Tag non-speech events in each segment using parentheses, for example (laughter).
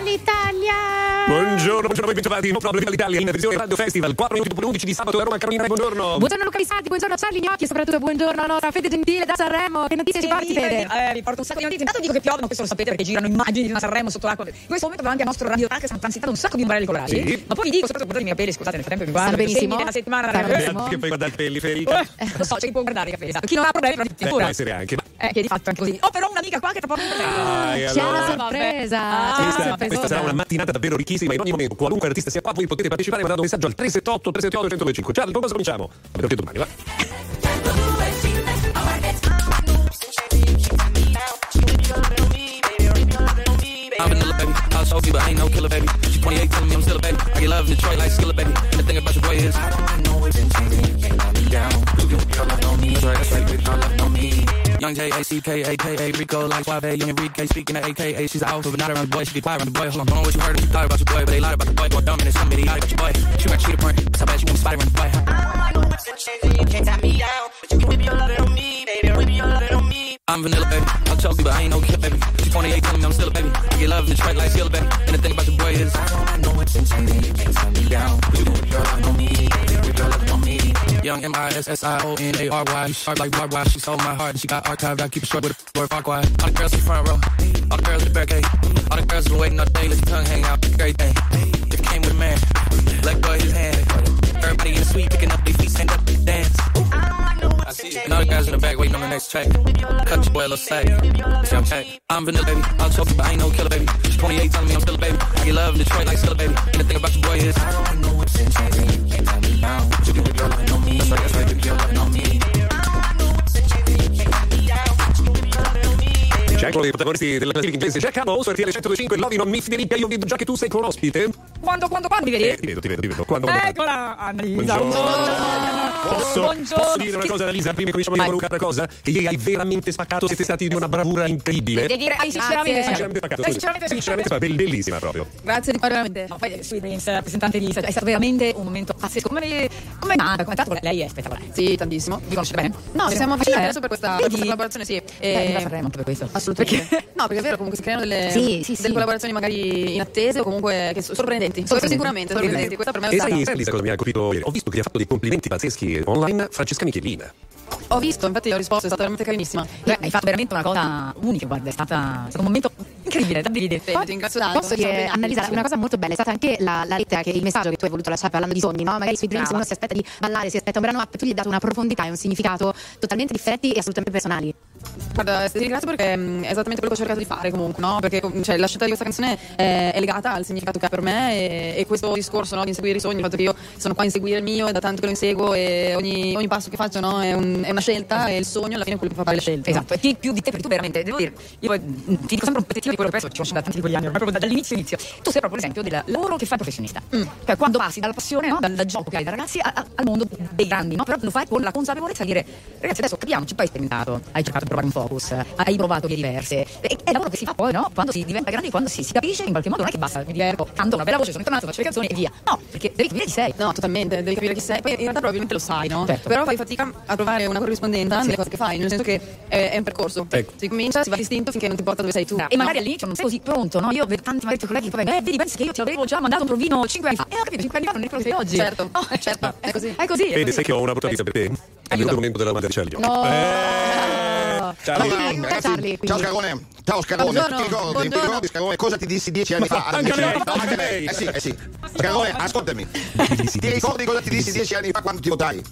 l'Italia! Buongiorno, buongiorno, ben trovati. No problem l'Italia in versione Radio Festival. 4 minuti dopo le 11 di sabato a Roma. Carolina, buongiorno. Buongiorno Luca Visati, buongiorno Charlie Gnocchi e soprattutto buongiorno alla nostra Fede Gentile da Sanremo. Che notizie ci porti, Fede? Eh, vi porto un sacco di notizie. Intanto dico che piovono, questo lo sapete perché girano immagini di una Sanremo sotto l'acqua. In questo momento davanti al nostro radio Tac stanno transitando un sacco di umbrelli colorati. Sì. Ma poi vi dico, soprattutto guardate i miei capelli, scusate, nel frattempo mi guardo. Benissimo. segni della settimana Stanno benissimo. Che poi guarda il pelli, Federica. Eh, lo so, c'è chi può guardare i capelli. esatto. Chi non ha problemi, non Eh, addirittura. può essere anche. Eh, che di fatto anche così. Oh, però un'amica qua che tra poco Ah, e C'è allora? una sorpresa! Ah, Questa, questa sarà una mattinata davvero ricchissima. In ogni momento, qualunque artista sia qua, voi potete partecipare mandando un messaggio al 378 378 1025. Ciao, cosa cominciamo? Abbiamo più domani, va. Baby. You, but I ain't no killer, baby. She 28, telling me I'm still a baby. I get love in Detroit like Skilla, baby. And the thing about your boy is, I don't know it been. You can't let me down. You can your love on. That's right, that's right, put your love on me. Young J A C K A K A Rico like Suave, young Enrique speaking of AKA. She's an alpha, but not around the boy. She get quiet around the boy. Hold on, don't know what you heard or you thought about your boy, but they lied about the boy. Going dumb and it's somebody lied about your boy. She might cheat a print, so I bet you won't spot around the boy. I'm vanilla, baby. I'll tell you, but I ain't no kid, baby. She 28, telling me I'm still a baby. I get love in Detroit like Skilla, baby. And the thing about your boy is, I don't know it's been changing. You can't turn me down. But You can put your love on me. Put your love on me. Young M I S S I O N A R Y. Sharp like barbed wire. She stole my heart and she got archived. I keep it short with a word fuck wide. All the girls in front row. All the girls in the barricade. All the girls been waiting all day. Let your tongue hang out. Great thing. If came with a man, let go of his hand. Everybody in the suite picking up their feet, stand up, and dance. I see you. And all the guys in the back waiting on the next track. Cut your boy a little slack. See, I'm check. I'm vanilla, baby. I'll you, but I ain't no killer, baby. She's 28, telling me I'm still a baby. I get love in Detroit like Skilla, baby. And the thing about your boy is, I don't protagonisti della classifica inglese. Jack Harlow su RTL 125. Lovi non mi Federica. Io vedo già che tu sei con ospite. Quando, quando, quando mi vedi? Eh, ti vedo, ti vedo, ti vedo. Quando, quando Eccola, Annalisa. Posso, Buongiorno. posso dire una cosa, Annalisa? Prima che cominciamo a dire una cosa? Che ieri hai veramente spaccato. Siete stati di una bravura incredibile. Devi dire, hai sinceramente, spaccato. Hai sinceramente, Sinceramente, fa- bellissima proprio. Grazie di veramente. No, poi Sweet Dreams, rappresentante di è stato veramente un momento pazzesco. Come come è nata? Come è tanto lei è spettacolare. Sì, tantissimo. Vi conoscete bene? No, ci siamo avvicinati eh? adesso per questa, per collaborazione, sì. Eh, E- Sanremo anche per questo. Assolutamente. No, perché è vero, comunque si creano delle, Sì, sì, sì. delle collaborazioni magari inattese o comunque che so- sorprendenti. Questo sicuramente, sorprendenti. Questa per me è E stata. sai, sai cosa mi ha colpito? Ho visto che gli ha fatto dei complimenti pazzeschi online Francesca Michelin. Ho visto, infatti ho risposto, è stata veramente carinissima. Beh, hai fatto veramente una cosa unica, guarda, è stata, è stato un momento incredibile, da. Bene, ti ringrazio tanto. Posso dire. Annalisa, una cosa molto bella è stata anche la, la lettera, che il messaggio che tu hai voluto lasciare parlando di sogni, no? Magari sui dreams uno si aspetta di ballare, si aspetta un brano up, tu gli hai dato una profondità e un significato totalmente differenti e assolutamente personali. Guarda, ti ringrazio perché mh, è esattamente quello che ho cercato di fare comunque, no? Perché com- cioè, la scelta di questa canzone è, è legata al significato che ha per me e, e questo discorso no, di inseguire i sogni, il fatto che io sono qua a inseguire il mio, è da tanto che lo inseguo e ogni, ogni passo che faccio no, è, un- è una scelta e il sogno alla fine è quello che fa fare le scelte. Esatto, e chi più di te, perché tu veramente, devo dire, io mm, ti dico sempre un pezzettino di quello che penso, ci conosciamo da tanti di quegli anni, ormai proprio dall'inizio inizio. Tu sei proprio l'esempio del lavoro che fai professionista. Cioè quando passi dalla passione, no? dal, dal gioco che hai da ragazzi a- a- al mondo dei grandi, no? Però lo fai con la consapevolezza di dire, ragazzi adesso capiamoci, poi hai sperimentato, hai cercato di provare un focus, hai provato vie diverse. E, è il lavoro che si fa poi, no? Quando si diventa grandi, quando si, si capisce in qualche modo non è che basta, mi diverto, canto una bella voce, sono intonato, faccio le canzoni e via. No, perché devi capire chi sei. No, totalmente, devi capire chi sei. Poi in realtà probabilmente lo sai, no? Certo. Però fai fatica a trovare una corrispondenza nelle cose che fai, nel senso che è, è un percorso. Ecco. Si comincia, si va distinto finché non ti porta dove sei tu. E magari all'inizio non sei così pronto, no? Io vedo tanti magari tuoi colleghi che poi, eh, vedi, pensi che io ti avevo già mandato un provino 5 anni fa. E ho capito, 5 anni fa non è quello che sei oggi. Certo, Oh, eh, certo, è così. È così. è Vedi, così. sai che ho una brutta per te? È venuto il momento della domanda di Charlie. No. Charlie. Charlie, quindi. ciao Scarone, ciao Buongiorno, ti ricordi, ti ricordi Scarone cosa ti dissi dieci anni fa? Anche lei, anche lei. eh sì, eh sì. Scarone, ascoltami, ti ricordi cosa ti dissi dieci anni fa quando ti votai?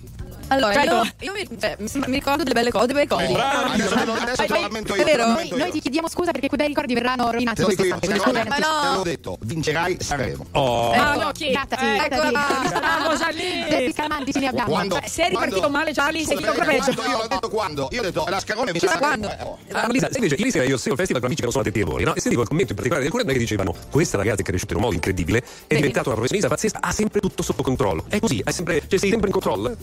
Allora, Prego. io, io mi, cioè, mi ricordo delle belle cose, dei bei cose. Adesso te lo, adesso te lo lamento io, è vero? Noi, noi ti chiediamo scusa perché quei bei ricordi verranno rovinati Te lo dico io, te no. l'avevo detto, vincerai Sanremo. Oh. Ah, no, chi? Grattati, Eccola grattati. qua. Bravo, Charlie. Dei calmanti ce ne abbiamo. Quando? Beh, se è ripartito Quando? male, Charlie, sei finito eh, peggio. quando? Io l'ho detto quando? Io ho detto la Scarone mi sa quando. Eh. Annalisa, sai invece, ieri sera io seguo il festival con amici che non sono addetti ai lavori, no? E sentivo il commento in particolare di alcuni che dicevano: Questa ragazza è cresciuta in un modo incredibile, è diventata una professionista pazzesca, ha sempre tutto sotto controllo. È così, è sempre, cioè sei sempre in controllo.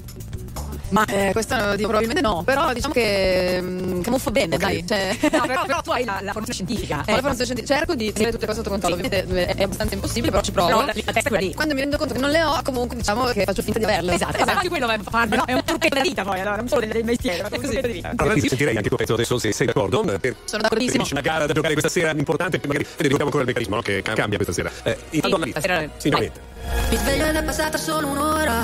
Ma eh, questa dico, probabilmente no, però diciamo che mm, camuffo bene, dai. Cioè, No, però, però tu hai la, la formazione scientifica. Ho la formazione scientifica, cerco di tenere tutte le cose sotto controllo, ovviamente è, è abbastanza impossibile, però ci provo. Però la, la testa è quella lì. Quando mi rendo conto che non le ho, comunque diciamo che faccio finta di averle. Esatto, esatto, anche quello è farmi, no? È un trucchetto da vita poi, allora, non solo del, del mestiere, ma è un trucchetto di vita. Allora, ti sentirei anche il tuo pezzo adesso se sei d'accordo. Per Sono d'accordissimo. C'è una gara da giocare questa sera importante, magari ricordiamo ancora il meccanismo no? che cambia questa sera. Eh, Sì, Sì, vai. veramente. Mi sveglio ed è passata solo un'ora,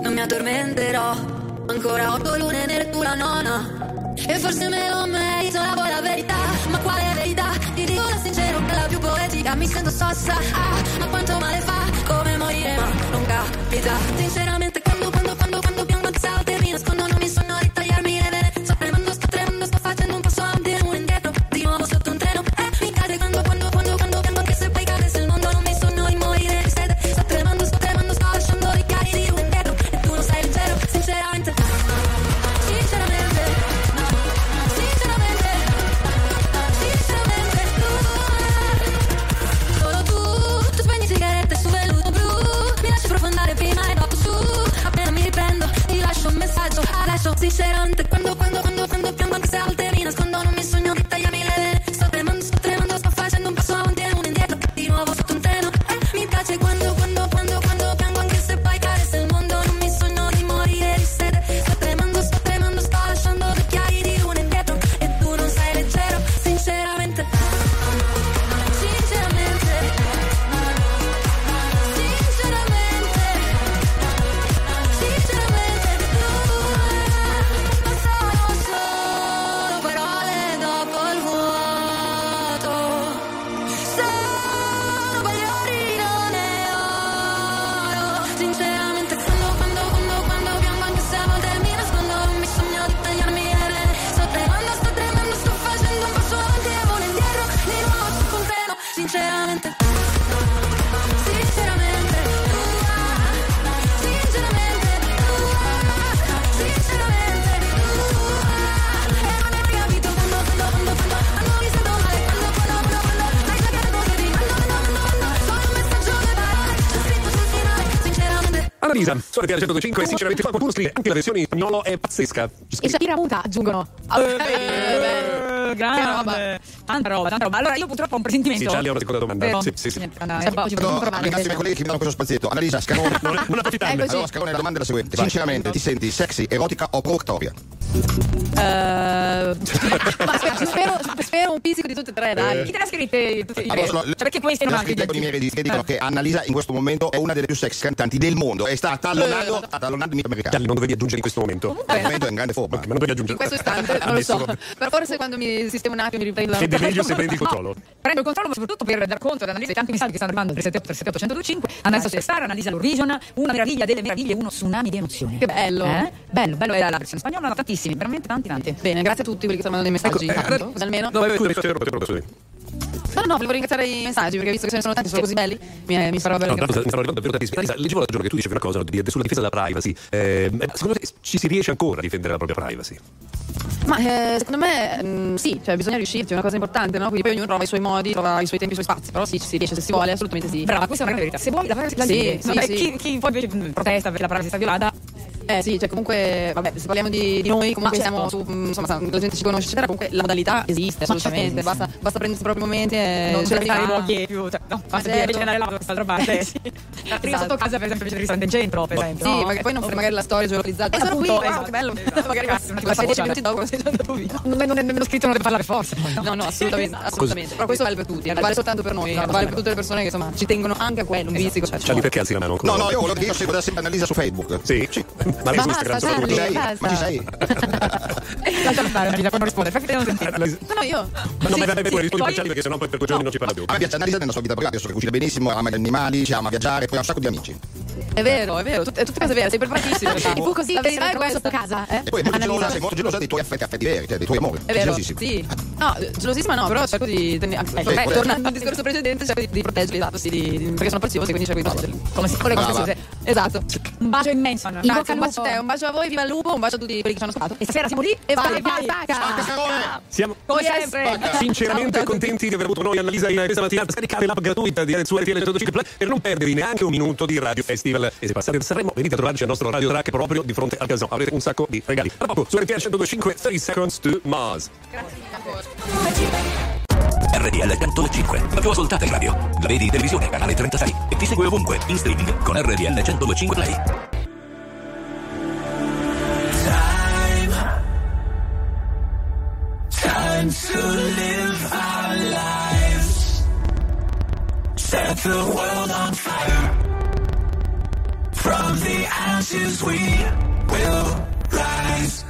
non mi addormenterò. Ancora otto lune nel tu la nona. E forse me lo merito la buona verità. Ma quale verità? Ti dico la sincero, quella più poetica. Mi sento sossa, ah, ma quanto male fa? Come morire, ma non capita. Sinceramente, Sono RTL 105 e sinceramente qua qualcuno scrive anche la versione in spagnolo è pazzesca. E Shakira muta, aggiungono. Eh, grande. Tanta roba, tanta roba. Allora io purtroppo ho un Sì, presentimento. Charlie ha una seconda domanda. Vero? Sì, sì, sì. Ringrazio i miei colleghi che mi danno questo spazietto. Annalisa, Scanone. Non, non approfittarne. Allora, Scanone, la domanda è la seguente. Sinceramente, ti senti sexy, erotica o provocatoria? Eh, (laughs) spero, spero, un pizzico di tutte e tre, dai. Chi te l'ha scritte tutti i Allora, sono- Cioè, perché questi non anche scritte con i miei che dicono che Annalisa in questo momento è una delle più sexy cantanti del mondo e sta tallonando, sta tallonando i miei americani. Charlie, non dovevi aggiungere in questo momento. Al momento è in grande forma. Ma non dovevi aggiungere. In questo istante, non lo so. Però forse quando mi sistemo un attimo mi riprendo. Fede meglio se prendi il controllo. Prendo il controllo ma soprattutto per dar conto ed analizzare tanti messaggi che stanno arrivando 378 378 125 Annalisa Superstar, analizza l'Origion, una meraviglia delle meraviglie, uno tsunami di emozioni. Che bello. Eh? Bello, bello è la versione spagnola, no, tantissimi, veramente tanti tanti. Bene, grazie a tutti quelli che stanno mandando dei messaggi. Ecco, eh, così almeno. No, scusami. No, no, volevo ringraziare i messaggi perché visto che ce ne sono tanti, sono così belli, mi, mi farò No, bene. tanto mi stanno arrivando davvero tantissimi. Annalisa, leggevo l'altro giorno che tu dicevi una cosa no, di- sulla difesa della privacy. Eh, secondo te ci si riesce ancora a difendere la propria privacy? Ma eh, secondo me mm, sì, cioè bisogna riuscirci, è una cosa importante, no? Quindi poi ognuno trova i suoi modi, trova i suoi tempi, i suoi spazi, però sì, ci si riesce se si vuole, assolutamente sì. Brava, questa è una grande verità. Se vuoi la privacy la Sì, sì, sì. Chi, chi poi invece mh, protesta perché la privacy sta violata, Eh sì, cioè comunque, vabbè, se parliamo di, di noi, comunque Ma siamo certo. su, mm, insomma, la gente ci conosce, eccetera, comunque la modalità esiste, assolutamente, certo, basta, basta prendersi i propri momenti e non cercare i luoghi più. Cioè, no, basta certo. invece di andare là da quest'altra parte. (laughs) sì. Sotto casa, per esempio, invece ristorante in centro, per esempio. Sì, no? magari, poi non fai magari la storia geolocalizzata. Esatto, Sono qui, wow, esatto. che bello. Esatto. magari Ragazzi, una fai 10 cosa minuti dopo sei già andato via. Non è, nemmeno scritto, non deve parlare forse. No, no, assolutamente, assolutamente. Però questo vale per tutti, eh, vale soltanto per noi, vale per tutte le persone che insomma ci tengono anche a quello, un pizzico. Cioè, Charlie, perché alzi la mano? No, no, io volevo dire che io seguo da sempre Annalisa su Facebook. Sì? Ma lei su Basta, Instagram soprattutto. Ma ci sei? Basta. Ma ci sei? Lascialo stare, Annalisa, quando risponde. Fai finta di non sentire. Annalisa- No, no, io. Ma no, Sì, ma vai, vai, sì, pure rispondi poi- perché sennò poi per due giorni non ci parla più. A me piace Annalisa nella sua vita privata, so che cucina benissimo, ama gli animali, ci ama viaggiare, poi ha un sacco di amici. È vero, è vero, è tutte cose vere, sei preparatissimo. E fu così La verità è questa. sotto casa, eh? E poi è molto gelosa, sei molto gelosa dei tuoi affetti, affetti veri, cioè dei tuoi amori. È vero, sì. No, gelosissima no, però cerco di tenere. Eh, Beh, tornando al discorso precedente, cerco di, di proteggerli, esatto, sì, perché sono preziosi, quindi cerco di proteggerli. Come si con le cose. Esatto. Un bacio immenso. In Grazie, bocca un al bacio a lupo. te, un bacio a voi, viva il lupo, un bacio a tutti quelli che ci hanno ascoltato. E stasera siamo lì E vai, Vai, vai, vai. stacca. Siamo Come Yes. sempre. sinceramente contenti di aver avuto noi Annalisa in questa mattinata. Scaricate l'app gratuita di su RTL 105 Play per non perdervi neanche un minuto di Radio Festival. E se passate da Sanremo, venite a trovarci al nostro Radio Track proprio di fronte al casino. Avrete un sacco di regali. Tra poco su RTL 105 30 Seconds to Mars. RTL 105, la più ascoltata in radio. La vedi in televisione, canale 36 e ti segue ovunque, in streaming con RTL 105 Play. Time to live our lives. Set the world on fire. From the ashes we will rise.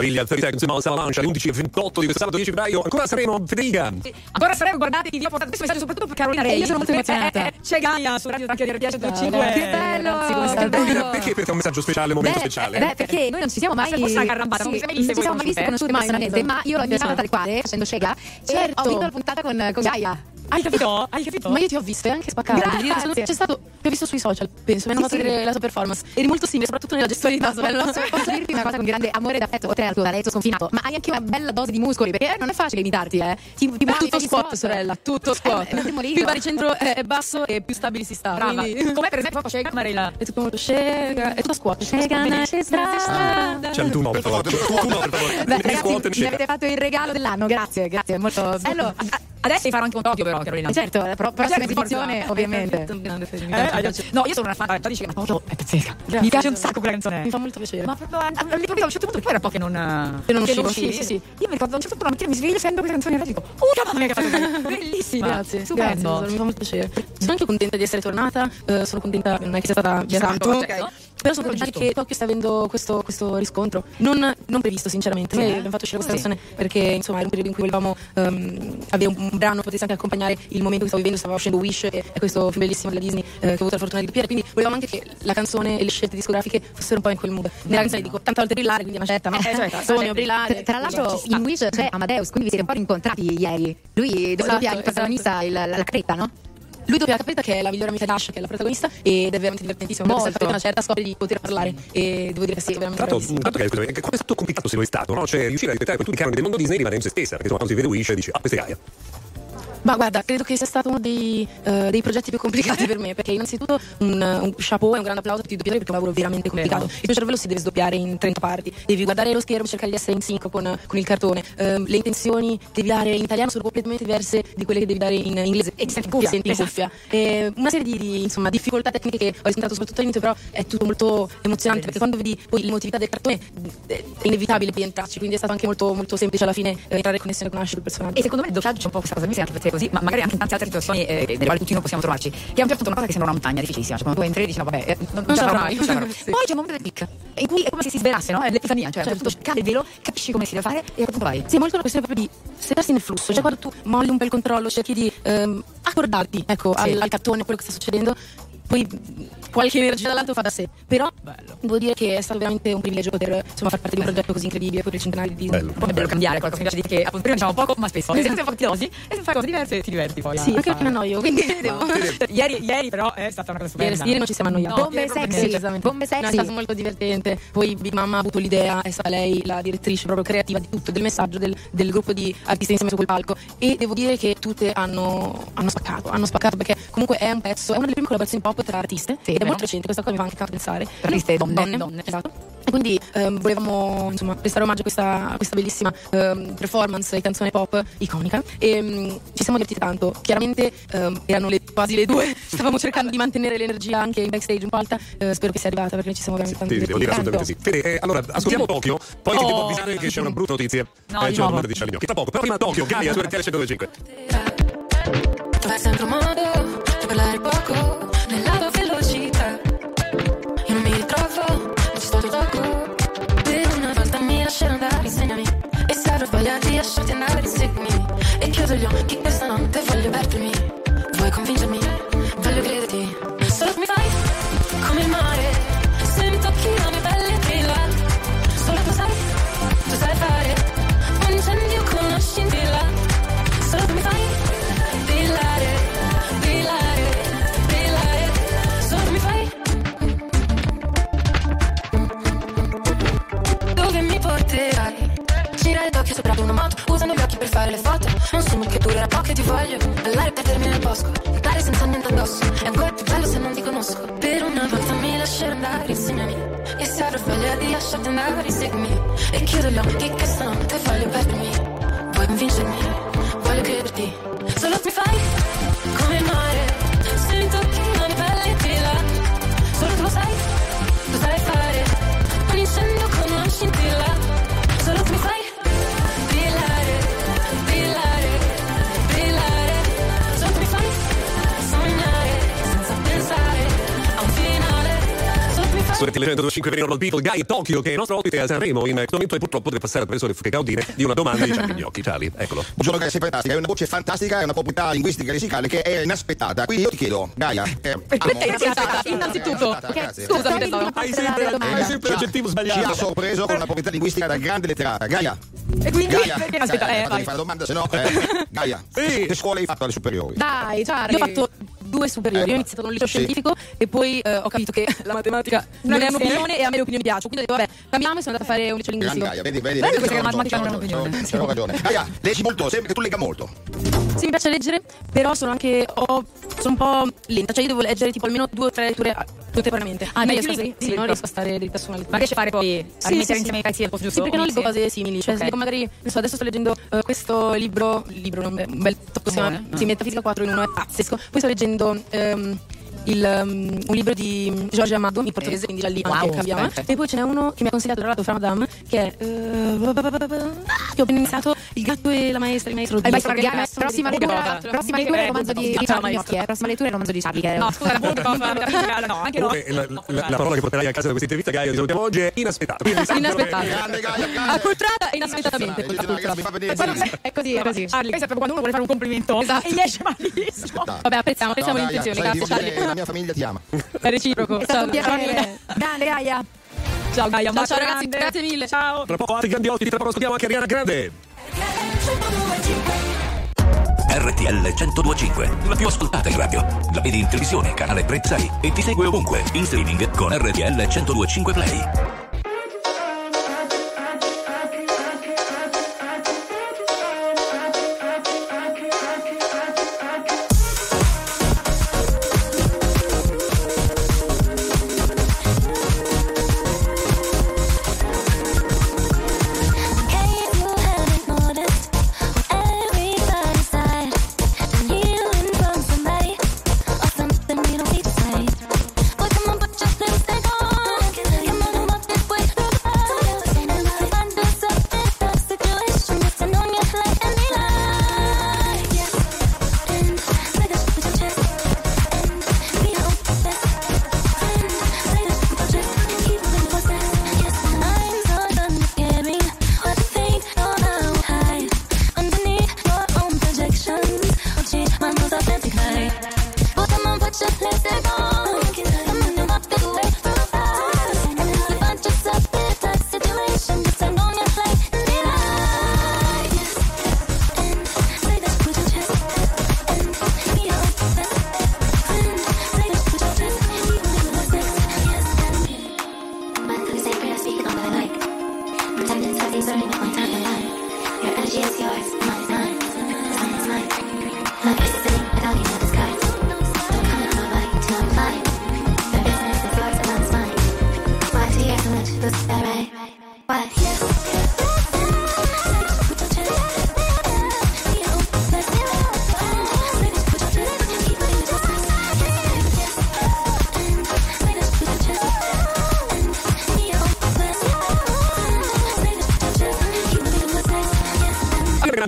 Meraviglia al 30 Seconds to Mars alla lancia alle 11 e 28 di questo sabato 10 febbraio. Ancora saremo Federica. Ancora saremo, guardate, vi ho portato questo messaggio soprattutto per Carolina Rei. io sono molto emozionata. Eh, eh, c'è Gaia su Radio Tracchia di RTL 105. Che bello, Ragazzi, che bello. Perché per te è un messaggio speciale, un momento Beh, speciale? beh, perché noi non ci siamo mai arrabbiata, non sì, non ci siamo mai viste conosciute? Mai ma io l'ho invitata tale quale, facendo Scega, Certo. ho vinto la puntata con, con Gaia. Hai capito? Hai capito? Ma io ti ho visto e anche spaccato. Grazie. Sono- c'è stato, ti ho visto sui social, penso, mi hanno fatto Sì, sì. vedere la tua performance. Eri molto simile, soprattutto nella gestualità. sorella. Posso, posso dirti una cosa con grande amore ed affetto, oltre al tuo talento sconfinato, ma hai anche una bella dose di muscoli, perché non è facile imitarti, eh. Ti, ti È tutto squat, spot. sorella, tutto Eh, squat. morire. più il baricentro è è basso e più stabili si sta. Brava. Quindi Come per esempio Shake Marella. è tutto molto scega, è tutto squat. C'è il tu no, per favore. Tu no, per favore. Beh, Squat ragazzi, mi avete fatto il regalo dell'anno, grazie, grazie, molto bello. Adesso devi fare anche un Tokyo però, Carolina. Eh, Certo, la pro- prossima Certo, forza. ovviamente. Eh, mi ragione. piace. no, io sono una fan, già dici che foto è pazzesca. Mi piace un sacco quella canzone. Mi fa molto piacere. Ma proprio a- a- all'improvviso a un certo punto, poi era po' che non, Che non uscivo, sì, sì, sì. Io mi ricordo a un certo punto la mattina mi sveglio sento questa canzone e dico, oh mamma mia che fatto (laughs) bellissima. Grazie, stupendo. mi fa molto piacere. Sono anche contenta di essere tornata, eh, sono contenta, non è che sia stata via Esatto, tanto, certo. Però sono contenta che Tokyo stia avendo questo, questo riscontro, non, non previsto sinceramente, noi Sì. abbiamo fatto uscire questa Sì. canzone perché insomma era un periodo in cui volevamo ehm, avere un, un brano che potesse anche accompagnare il momento che stavo vivendo, stava uscendo Wish e, e questo film bellissimo della Disney eh, che ho avuto la fortuna di doppiare, quindi volevamo anche che la canzone e le scelte discografiche fossero un po' in quel mood. Nella canzone dico tante volte brillare, quindi è una certa, no? Eh, certo, (laughs) Sogno, brillare. Tra l'altro sta. in Wish c'è Amadeus, quindi vi siete un po' rincontrati ieri. Lui dove Esatto, il protagonista, il- la, la cretta, no? Lui la cappetta che è la migliore amica di Ash, che è la protagonista, ed è veramente divertentissimo. Perché Molto. se una certa scopre di poter parlare e devo dire che è stato veramente Tanto, tanto che, scusa, che come è stato complicato se lo è stato, no? Cioè, riuscire a rispettare per tutti i canoni del mondo Disney rimanendo se stessa. Perché insomma, quando si vede Wish dice, ah, questa è Gaia. Ma guarda, credo che sia stato uno dei, eh, dei progetti più complicati per me, perché innanzitutto un, un chapeau e un grande applauso a tutti i doppiatori perché è un lavoro veramente complicato. Il tuo cervello si deve sdoppiare in 30 parti, devi guardare lo schermo, cercare di essere in sync con, con il cartone, Ehm, le intenzioni che devi dare in italiano sono completamente diverse di quelle che devi dare in inglese e ti senti in cuffia. Senti in cuffia. E una serie di, di, insomma, difficoltà tecniche che ho riscontrato soprattutto all'inizio, però è tutto molto emozionante perché quando vedi poi l'emotività del cartone è inevitabile poi entrarci, quindi è stato anche molto, molto semplice alla fine eh, entrare in connessione con Ash il personaggio. E secondo me il doppiaggio c'è un po' questa cosa, mi sembra che così, ma magari anche in tante altre situazioni eh, nelle quali tutti noi possiamo trovarci, che a un certo punto una cosa che sembra una montagna difficilissima, cioè quando tu entri e dici no vabbè, eh, non, Non ce mai. non ce. (laughs) Sì. Poi c'è un momento del click, in cui è come se si svelasse, no? È l'epifania, cioè Certo. tutto cade il velo, capisci come si deve fare e a quel punto vai. Sì, è molto una questione proprio di sedersi nel flusso, cioè quando tu molli un po' il controllo, cerchi di ehm, accordarti ecco, Sì. al, al cartone, a quello che sta succedendo, poi qualche energia dall'alto fa da sé. Però devo dire che è stato veramente un privilegio poter insomma, far parte di un progetto così incredibile per il centenario di Disney. Bello. Come è bello cambiare qualcosa, mi piace dire che appunto prima diciamo poco ma spesso, (laughs) e sempre un po' ti dosi e se fai cose diverse ti diverti poi. Sì, anche fare. perché mi annoio, quindi (laughs) devo... (laughs) ieri, ieri però è stata una cosa stupenda. Ieri, ieri non ci siamo annoiati. No, Bombe sexy. Bombe No, è sexy. stato molto divertente. Poi Big Mama ha avuto l'idea, è stata lei la direttrice proprio creativa di tutto, del messaggio, del, del gruppo di artisti insieme su quel palco. E devo dire che tutte hanno, hanno spaccato, hanno spaccato perché comunque è un pezzo, è una delle prime collaborazioni pop tra artiste. Sì, ed è molto recente, questa cosa mi fa anche pensare. Per artiste donne, donne, donne. esatto. E quindi ehm, volevamo insomma prestare omaggio a questa, a questa bellissima ehm, performance di canzone pop iconica. E ehm, ci siamo divertiti tanto. Chiaramente ehm, erano le- quasi le due, (laughs) stavamo cercando di mantenere l'energia anche in backstage un po' alta. Eh, spero che sia arrivata perché ci siamo veramente tanto Sì, devo dire assolutamente sì. Fede, eh, allora, ascoltiamo Tokyo, poi ti devo Oh. avvisare che c'è una brutta notizia. No, eh, di c'è nuovo. una di Scialigno. Che tra poco, però prima Tokyo, Gaia, su RTL 125. Trovai sempre un modo di parlare poco lascerò andare, insegnami. E se avrò voglia di lasciarti andare, seguimi. E chiudo gli occhi questa notte, voglio perdermi. Vuoi convincermi? Usando gli occhi per fare le foto. Non sono che durerà poco e ti voglio. Ballare perdermi nel bosco. Dare senza niente addosso. È ancora più bello se non ti conosco. Per una volta mi lascerò andare me E se avrò voglia di lasciarti andare seguimi E chiudo gli occhi che stanotte voglio perdermi. Vuoi convincermi? Voglio crederti tu mi fai Su RTL 125 vengono Beatle, Gaia, Tokyo, che è il nostro ospite a Sanremo in questo momento e purtroppo deve passare attraverso le fuche caudine di una domanda di Charlie Gnocchi. Charlie, eccolo. Buongiorno Gaia, sei fantastica, hai una voce fantastica, è una proprietà linguistica e lessicale che è inaspettata. Quindi io ti chiedo, Gaia, eh, Perché è inaspettata? Innanzitutto. Parte Hai sempre, hai sempre l'aggettivo Ci ha sbagliato. sorpreso con una proprietà linguistica da grande letterata. Gaia, E quindi Gaia, perché aspetta, eh, fatemi vai. fare la domanda, se no, eh, Gaia, Sì. che scuole hai fatto alle superiori? Dai, Io Charlie. ho fatto due superiori, Ecco. io ho iniziato con un liceo Sì. scientifico e poi eh, ho capito che la matematica non è Non insieme. un'opinione e a me le opinioni piacciono. Quindi ho detto, vabbè, cambiamo e sono andata a fare un liceo linguistico. Gaia, vedi, vedi, Bello vedi, questa che la matematica ragione, non è un'opinione. c'ho ragione. Gaia, leggi molto, sembra che tu legga molto. Sì, mi piace leggere, però sono anche ho- sono un po' lenta, cioè io devo leggere tipo almeno due o tre letture ah, contemporaneamente. Ah, Meglio così, sì, Sì, non riesco a stare dritta su una lettura. Ma riesci a fare poi a Sì, rimettere sì, insieme sì. i pezzi al posto Sì, giusto? perché non leggo cose simili. Cioè, Ok. se dico magari, non so, adesso sto leggendo eh, questo libro, libro, un bel tocco, si chiama sì, ah. Metafisica 4 in uno, è pazzesco. Poi sto leggendo ehm, il, um, un libro di Jorge Amado in portoghese, quindi da lì Wow, anche cambiamo. perfetto. E poi ce n'è uno che mi ha consigliato tra l'altro Fra Madame, che è eh, che ho appena iniziato Il gatto e la maestra, il maestro di Gaia, Gaia, prossima Che lettura, prossima Che- lettura è eh, il romanzo di, Charlie Gnocchi, eh. Prossima lettura è il romanzo di Charlie. Che No, scusa, (laughs) no, anche no. Comunque, la, la- la parola che porterai a casa da questa intervista, Gaia, ti salutiamo oggi, è inaspettata. Inaspettata. Acculturata e inaspettatamente. È così, è così. Charlie, questo è proprio quando uno vuole fare un complimento Esatto. e gli esce malissimo. Vabbè, apprezziamo, apprezziamo l'intenzione. Grazie, Charlie. La mia famiglia ti ama. È reciproco. È stato un Ciao. piacere. Grande Gaia. Ciao Gaia, Ciao, ciao, ragazzi, grande. grazie mille. Ciao. Tra poco altri grandi ospiti, tra poco ascoltiamo anche Ariana Grande. RTL 1025, la più ascoltata in radio. La vedi in televisione, canale 36 e ti segue ovunque, in streaming con RTL 1025 Play.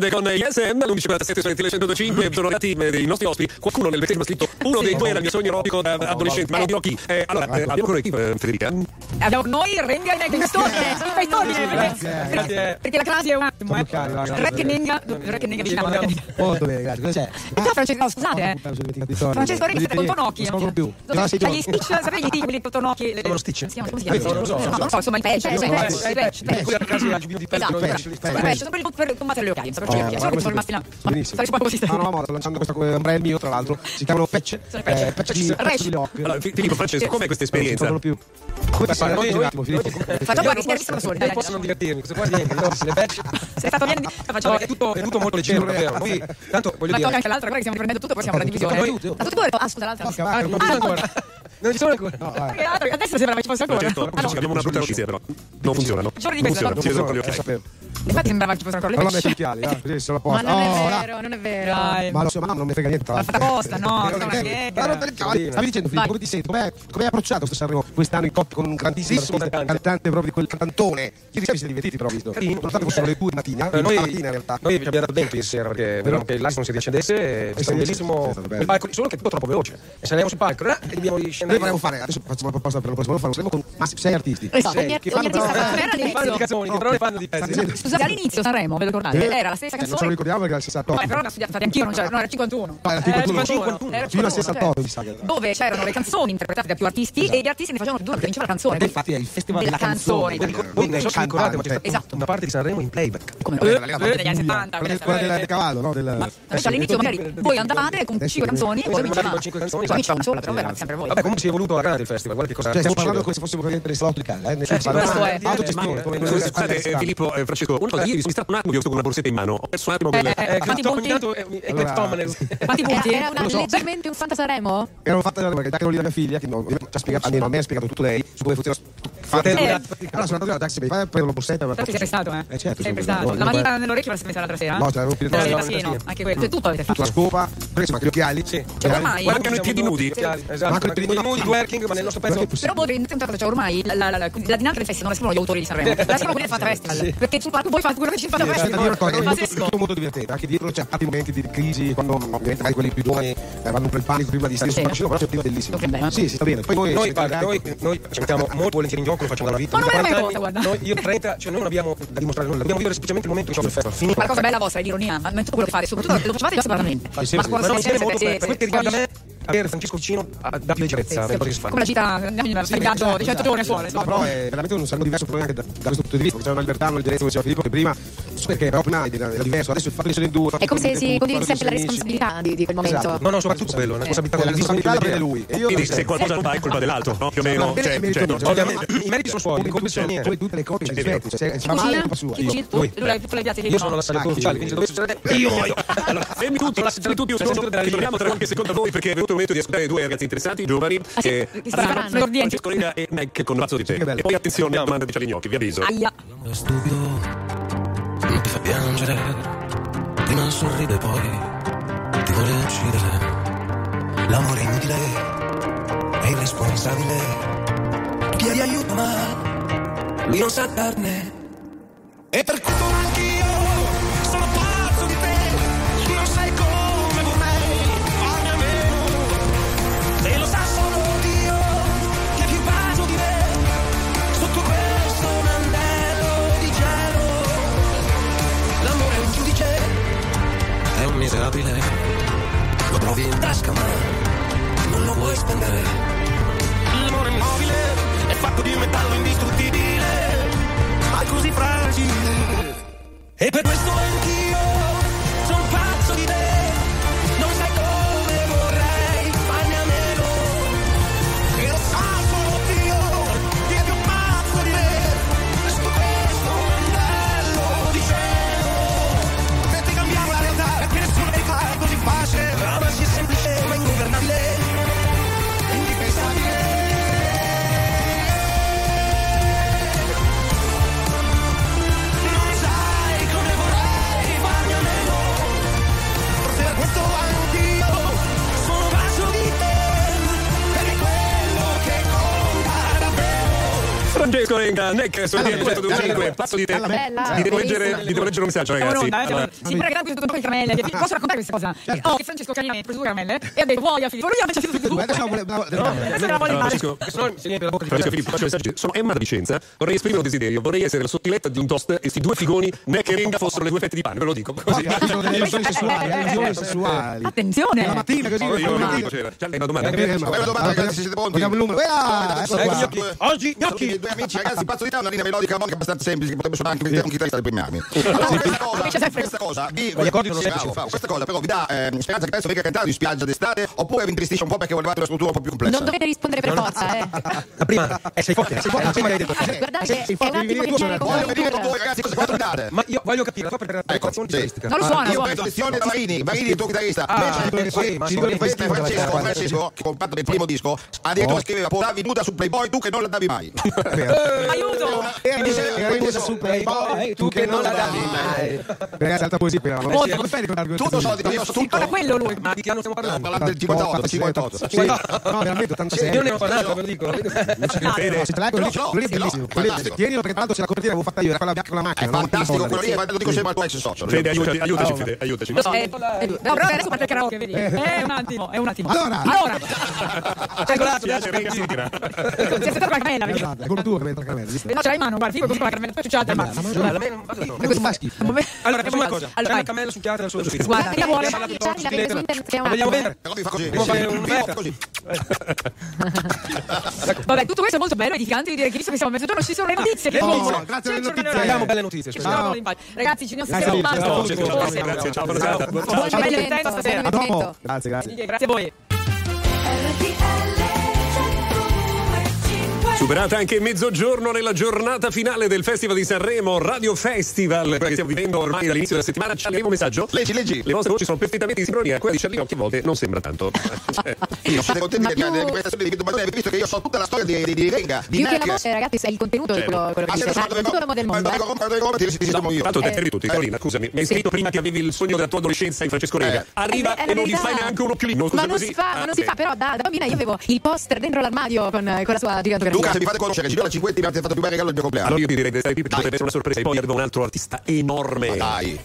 Grande con ISM, l'1147 su RTL 105, sono arrivati eh, i nostri ospiti. Qualcuno nel mi ha scritto uno dei due era il mio sogno erotico da adolescente, ma non dirò chi. Eh, allora, eh, abbiamo qui, eh, Federica. Abbiamo noi Renga e Questone, Questone, perché, Grazie. perché la crasi è un attimo, eh. bloccati, va, grazie. Re che nenga, re che nenga diciamo. Molto bene, grazie. Cosa c'è? E tu Francesco, scusate, eh. Sono i. Francesco Renga siete con Tonocchi. Non più. Gli stitch, sapete gli stitch, quelli con Tonocchi? Lo stitch? Eh, non lo so, insomma, il patch, il Patch, il Esatto, esatto. Sono patch, sono quelli per combattere le occhiaie, per cerchia. Sono quelli rimasti là. Benissimo. Sai, si può così. No, no, no, sto lanciando questo ombrello mio, tra l'altro. Si chiamano patch. Sono patch. Eh, patch di patch di lock. Allora, Filippo, Francesco, com'è questa esperienza? Non più. Come stai? Racconti un attimo, Filippo. Facciamo guarda, si da soli, dai, dai. posso non divertirmi, questo qua niente, no, se le patch. Sei stato bene, facciamo è tutto, è tutto molto leggero, davvero. Noi, tanto, voglio Ma tocca dire... anche l'altra, guarda che stiamo riprendendo tutto, poi siamo alla divisione. Oh. Ma tutti due, ah scusa l'altra. Sono ancora. Non ci sono ancora. No, vai. Perché Adesso sembrava che ci fosse ancora. Francesco, Ah, no. abbiamo una brutta notizia però. Non funzionano. Giorni di Non questa, funzionano, gli Lo occhi. sapevo. Infatti sembrava che ci fossero ancora le Allora pesce. metti occhiali, ah, così sono a Ma posto. non è Oh, là. vero, non è vero. Dai. Ma lo so, ma no, non mi frega niente. L'ha l'altro. fatta apposta, no, Eh, sono eh, che- ma non per il cavolo. Stavi dicendo, Filippo, come ti senti? Com'è, come hai approcciato questo Sanremo quest'anno in coppia con un grandissimo cantante proprio di quel cantantone? Ieri sera vi siete divertiti però, ho visto. Nonostante fossero le due di mattina, Eh, noi, in realtà. noi vi abbiamo dato tempo ieri sera perché vedevamo che l'asse non si riaccendesse e è stato bellissimo è solo che è troppo veloce e saliamo sul palco eh, e dobbiamo Noi vorremmo fare, adesso facciamo una proposta per lo prossimo, volevo fare un Sanremo con massimo sei artisti. Esatto, Sei, che fanno però- canzoni, che però ne fanno di pezzi. Scusate, all'inizio Sanremo, ve lo ricordate? Eh, Era la stessa che non ce lo canzone. ricordiamo perché era il 68. Eh, però l'ho studiata, anch'io non c'era, no, era 51. Ah, era Eh, 51. 51. Era Fino a 51, 68 cioè, mi sa che. Dove c'erano le canzoni interpretate da più artisti e gli artisti ne facevano due perché vinceva la canzone. Infatti è il festival della canzone. canzone. Voi non so se ricordate, stata Esatto. una parte di Sanremo in playback. Come Quella eh, eh, degli anni Buia, 70. quella quella- del cavallo, no? Del... All'inizio magari voi andavate con Adesso 5 canzoni e poi Esatto, vinceva. con cinque canzoni, Poi vinceva una esatto. sola, però eravate sempre voi. Vabbè, comunque si è evoluto alla grande il festival, guarda che cosa Cioè, stiamo parlando come se fossimo praticamente delle slot di eh? Eh, questo è- autogestione, come Eh, noi Scusate, eh, Filippo, eh, Francesco, una cosa, ieri sono distratto un attimo, io sto con una borsetta in mano, ho perso un attimo quel... Eh, eh, Eh, quanti che punti? Quanti punti? Era, era una, leggermente un Fanta Sanremo? Erano fatte perché da Carolina mia figlia, che non- ci ha spiegato, almeno a me ha spiegato tutto lei, su come funziona. Fate Eh. Allora sono andato alla taxi, fai prendo la borsetta. Però ti sei prestato, eh? Eh certo, La no, manina nell'orecchio l'avresti messa l'altra sera? No, te l'avevo più Eh, detto. sì, no, anche quello. Cioè, tutto avete la fatto. scopa, perché manca gli occhiali. Sì. Cioè, ormai- Mancano i piedi nudi. Esatto, Mancano i piedi nudi, twerking, ma nel nostro pezzo... Però voi conto, cioè ormai la, la, la, la dinamica del festival non la scrivono gli autori di Sanremo, la scrivono quelli del Fanta Festival. Perché sul palco voi fate quello che ci fate da una è festival. molto, è tutto molto divertente, anche dietro c'è stati momenti di crisi, quando ovviamente magari quelli più giovani eh, vanno per il panico prima di salire sul palcoscenico, però c'è prima bellissimo. Ok, bene. Sì, sì, sta bene. Poi noi, Noi, ci mettiamo molto volentieri in gioco, lo facciamo dalla vita. Ma non Da è una 40 cosa, anni, guarda. Noi, io 30, cioè noi non abbiamo da dimostrare nulla, dobbiamo vivere semplicemente il momento cui il festival finito. Ma la cosa bella vostra è l'ironia, ma tutto quello che fate, soprattutto lo facevate già separatamente. Ma quando sempre per quel che riguarda me, avere Francesco vicino dà più leggerezza, per così si fa. come la gita, andiamo in un viaggio di 100 giorni fuori. No, però è veramente un salmo diverso proprio anche da, da questo punto di vista, c'è una libertà, una leggerezza, come diceva Filippo, che prima, perché però prima era, era diverso, adesso il fatto che sono in due... È come se si condivide sempre la responsabilità di, di quel momento. Esatto. No, no, soprattutto quello, responsabilità La con responsabilità la prende lui. E io Quindi non se qualcosa non va è colpa dell'altro, no? Più o meno. No, Cioè, cioè, no, cioè, i meriti sono suoi, come non c'è niente. come tutte le coppie che si È vero. svetti, se si fa male è colpa sua. Chi Io. sono l'assalitore ufficiale, quindi se dovesse succedere io. (laughs) Allora, fermi tutti, fermi tutti un secondo, che torniamo tra qualche secondo a voi perché è venuto il momento di ascoltare due ragazzi interessanti, giovani, che Che stanno arrivano parlando. Francesco Rega e Mac con Pazzo di te. E poi attenzione, domanda di Cialignocchi, vi avviso. Aia. È stupido, non ti fa piangere, prima sorride poi ti vuole uccidere. L'amore è inutile, è irresponsabile, chiedi aiuto ma lui non sa darne. E per questo anch'io miserabile, lo trovi in tasca ma non lo puoi spendere. L'amore immobile, è fatto di metallo indistruttibile, ma è così fragile. E per questo anch'io Francesco Renga, Neck, su RTL 125. Passo di te. Bella, Vi devo leggere, vi devo leggere un messaggio, ragazzi. eh, siamo Allora. Sì, però ragazzi, tutto le caramelle. che- Posso raccontare questa cosa? Certo. Oh, che Francesco Cagliani ha preso due caramelle e ha detto, vuoi a Filippo? Lui ha invece tutto tu. Adesso vuole- no, delle caramelle. Adesso la vuole allora, fare. Francesco, no si Filippo, faccio messaggi. Sono Emma da Vicenza. Vorrei esprimere un desiderio. Vorrei essere la sottiletta di un toast e questi due figoni, Neck e Renga, fossero le due fette di pane. Ve lo dico. Così. Ci sono delle allusioni sessuali, allusioni sessuali. Attenzione. La mattina così. Io non dico, c'era. C'è una domanda. Una domanda, ragazzi, siete pronti? Vogliamo il numero. Oggi gnocchi. Due amici, ragazzi, pazzo di te, una linea melodica armonica abbastanza semplice che potrebbe suonare anche un chitarrista dei primi anni. Allora, questa cosa, questa cosa, vi, questa però vi dà ehm, speranza che penso venga cantato in spiaggia d'estate oppure vi intristisce un po' perché volevate una struttura un po' più complessa. Non dovete rispondere per forza, eh. La prima è sei forte, sei forte, prima hai detto. Guardate, è un attimo che sono Voglio venire con voi, ragazzi, cosa quanto mi date? Ma io voglio capire la Ecco, preparazione sì. stilistica. Non lo suona, Io suona. prendo lezioni da Marini, Marini il tuo chitarrista. Ah, Francesco, Francesco, che comprato del primo disco, addirittura scriveva portavi nuda su Playboy tu che non la davi mai. Aiuto. Tu che non la davi mai. Ragazzi, alta poesia per Oh, Come fai a ricordarvi Tutto so di io so tutto. Guarda quello lui. Ma di che anno stiamo parlando? Parlando del 58, 58. Sì. No, veramente 86. Io ne ho parlato, ve lo dico. Ce l'ho, quello lì è bellissimo. Tienilo perché tra l'altro se la copertina l'avevo fatta io, era quella bianca con la macchina. fantastico quello lì, ma lo dico sempre al tuo ex socio. Fede, aiutaci, aiutaci, Fede, aiutaci. Eh, eh, no, però adesso parte il karaoke, vedi? È un attimo, è un attimo. Allora. allora. (laughs) Ecco Ci piace, Renga si ritira. Si è settato la Esatto, la caramella, visto? Eh, No, ce l'hai in mano, guarda, figo, con la caramella, poi c'è la mano. La fa schifo. Allora, facciamo una cosa. Allora, una vai. camella succhiata dal suo giustizia. Guarda, Andiamo, vuole. La un La vogliamo vedere? Devo fare un'offerta. Così. Vabbè, tutto questo è molto bello, edificante, io direi che visto che siamo a mezzogiorno ci sono le notizie. Che Oh, grazie alle notizie. Abbiamo belle notizie. Ci scusa. sono in pace. Ragazzi, ci vediamo Grazie, stasera. Francesco, Basta. Francesco, Buona grazie, serata. grazie, ciao, buona serata. Buon Buon divertimento divertimento, stasera. buon A dopo. divertimento. Grazie, grazie. Grazie a voi. Superata anche mezzogiorno nella giornata finale del Festival di Sanremo, Radio Festival, quella che stiamo vivendo ormai dall'inizio della settimana. Ci un messaggio? Leggi, leggi. Le vostre voci sono perfettamente in sincronia, quella di Ciarlino che a volte non sembra tanto. Cioè, Io contenti Ma che più- delle prestazioni di avete visto che io so tutta la storia di, di, di Renga, di Più che la voce, ragazzi, è il contenuto di Certo. quello, quello Ah, che dice. tutto l'uomo del mondo. Tanto te fermi tutti, Carolina, scusami, mi hai scritto prima che avevi il sogno della tua adolescenza in Francesco Rega. Eh. Arriva Eh, e non gli fai neanche un occhiolino, Ma non si fa, ma Ah, non si ok. fa, però da, da bambina io avevo il poster dentro l'armadio con, con la sua gigantografia. Se mi fate conoscere, Gino la Cinquetti mi avete fatto più bel regalo del mio compleanno. Allora io ti direi di stare qui perché potrebbe essere una sorpresa. E poi arriva un altro artista enorme. Dai.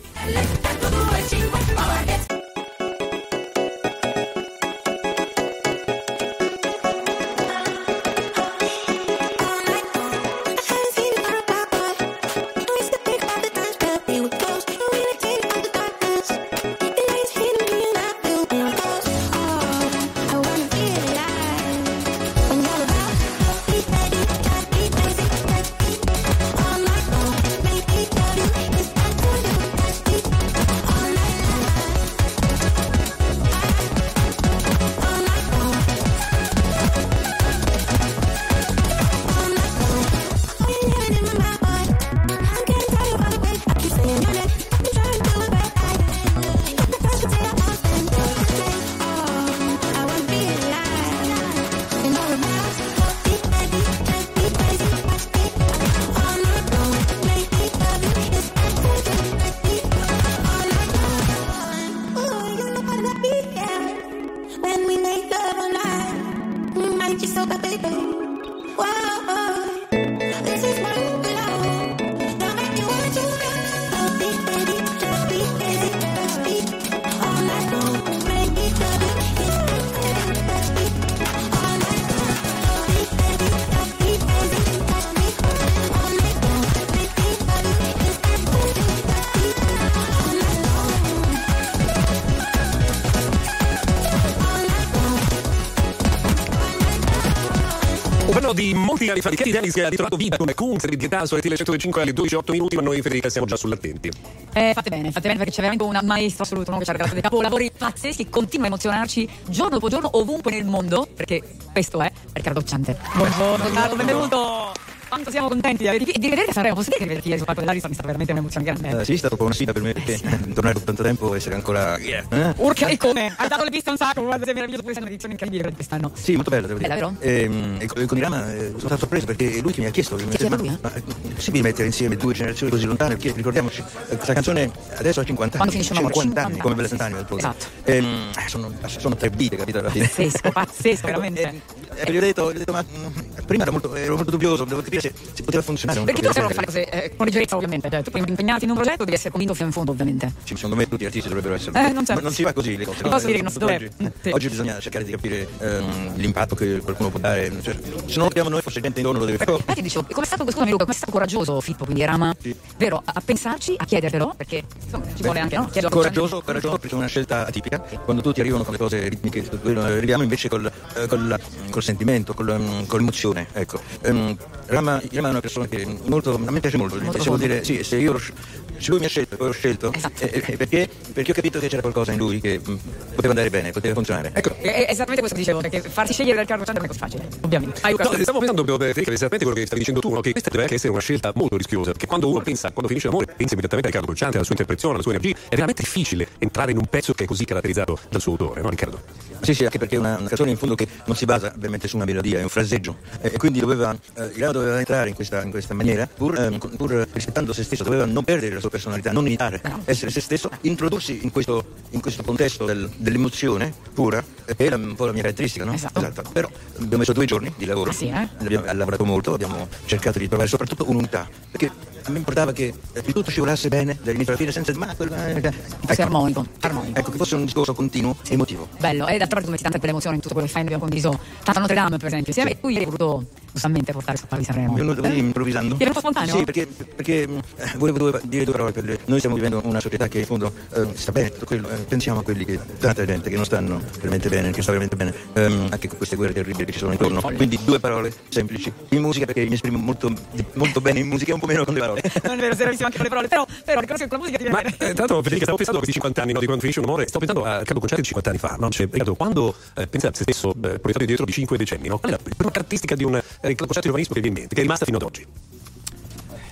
Brano di molti anni fa di Katy Dennis che ha ritrovato vita come Kunz di Tasso e RTL 105 alle 12.08 minuti, ma noi Federica siamo già sull'attenti. Eh, fate bene, fate bene perché c'è veramente un maestro assoluto no? che ci ha regalato dei capolavori pazzeschi, continua a emozionarci giorno dopo giorno ovunque nel mondo, perché questo è Riccardo Ciante. Buongiorno, Riccardo, benvenuto. Quanto siamo contenti di averti e di vederti a Sanremo. Posso dire che vederti sul palco dell'Ariston è stata veramente un'emozione grande. Eh, sì, è stata una sfida per me perché (laughs) tornare dopo tanto tempo e essere ancora. Eh? Urca e come? Hai dato le piste un sacco, guarda, sei meraviglioso, questa è un'edizione incredibile di quest'anno. Sì, molto bella, devo dire. Bella, vero? Ehm, E, con- con Irama eh, sono stato sorpreso perché è lui che mi ha chiesto. mi chiede ma- lui, eh? ma è possibile mettere insieme due generazioni così lontane? Perché ricordiamoci, eh, questa canzone adesso ha 50 Quando anni. finisce un amore? 50 anni 50 come Bella Sant'anima. Esatto. Ehm, eh, sono, sono tre vite, capito alla fine. Pazzesco, pazzesco, (laughs) veramente. E gli ho detto, gli ho detto, ma mm, prima ero molto, ero molto dubbioso, devo capire capire se, se poteva funzionare. Perché tu cosa sei del uno che fa le genere. cose eh, con leggerezza, ovviamente. Cioè, tu puoi impegnarti in un progetto, devi essere convinto fino in fondo, ovviamente. Sì, secondo me tutti gli artisti dovrebbero essere. Eh, non. Ma non si fa così le cose. Non posso dire che non si dovrebbe. Oggi, sì. oggi bisogna cercare di capire ehm, l'impatto che qualcuno può dare. Cioè, se non lo capiamo noi, forse gente intorno lo deve fare. Infatti dicevo, come è stato, scusami Luca, come è stato coraggioso Filippo, quindi Rama, vero, a, a pensarci, a chiedertelo, perché insomma ci vuole anche, no? Chiederlo Coraggioso, coraggioso perché è una scelta atipica. Quando tutti arrivano con le cose ritmiche, arriviamo invece col, eh, col, col sentimento, col, mm, con l'emozione. Ecco. Ehm, Rama, Rama è una persona che molto, a me piace molto. Molto se vuol profondo. dire, sì, se io se lui mi ha scelto e poi l'ho scelto, Esatto. eh, eh, perché, perché ho capito che c'era qualcosa in lui che mm, poteva andare bene, poteva funzionare. Ecco, È, è esattamente questo che dicevo, perché farsi scegliere dal Carlo Chandler non è così facile, ovviamente. Ah, No, stavo pensando proprio Federica, esattamente quello che stavi dicendo tu, no? che questa deve anche essere una scelta molto rischiosa, perché quando uno pensa, quando finisce l'amore, pensa immediatamente a Riccardo Dolciante, alla sua interpretazione, alla sua energia, è veramente difficile entrare in un pezzo che è così caratterizzato dal suo autore, no Riccardo? Sì, sì, anche perché è una, una canzone in fondo che non si basa ovviamente su una melodia, è un fraseggio. Eh, E quindi doveva, eh, Irano doveva entrare in questa, in questa maniera, pur, ehm, pur rispettando se stesso, doveva non perdere la sua personalità, non imitare, essere se stesso, introdursi in questo, in questo contesto del- dell'emozione pura, eh, che era un po' la mia caratteristica, no? Esatto. Però abbiamo messo due giorni di lavoro, Ah, sì, eh? abbiamo lavorato molto, abbiamo cercato di trovare soprattutto un'unità, perché a me importava che eh, il tutto scivolasse bene dall'inizio alla fine senza ma quella- eh, fosse armonico, armonico. ecco, che fosse un discorso continuo, emotivo. Bello, e d'altra parte tu metti tanta quell'emozione in tutto quello che fai, abbiamo condiviso tanta Notre Dame, per esempio, insieme, e tu hai voluto giustamente portare palco di Sanremo. È venuto così improvvisando. Ti è venuto spontaneo? Sì, perché, perché eh, volevo due- dire due parole per le- Noi stiamo vivendo una società che in fondo eh, sta bene, quello, eh, pensiamo a quelli che, tanta gente che non stanno veramente bene, che sta veramente bene, ehm, anche con queste guerre terribili che ci sono intorno. Quindi due parole semplici. In musica perché mi esprimo molto, molto bene in musica e un po' meno con le parole. (laughs) Non è vero, sei bravissimo anche con le parole, però, però riconosco che con la musica ti viene Ma bene. eh, tra l'altro Federica stavo pensando a questi 50 anni no, di quando finisce un amore, stavo pensando a Carlo Concerti di 50 anni fa, no? Cioè, Riccardo, quando eh, pensa a se stesso eh, proiettato dietro di 5 decenni, no? Qual è la prima caratteristica di un eh, Carlo Concerti giovanissimo che vi viene in mente, che è rimasta fino ad oggi?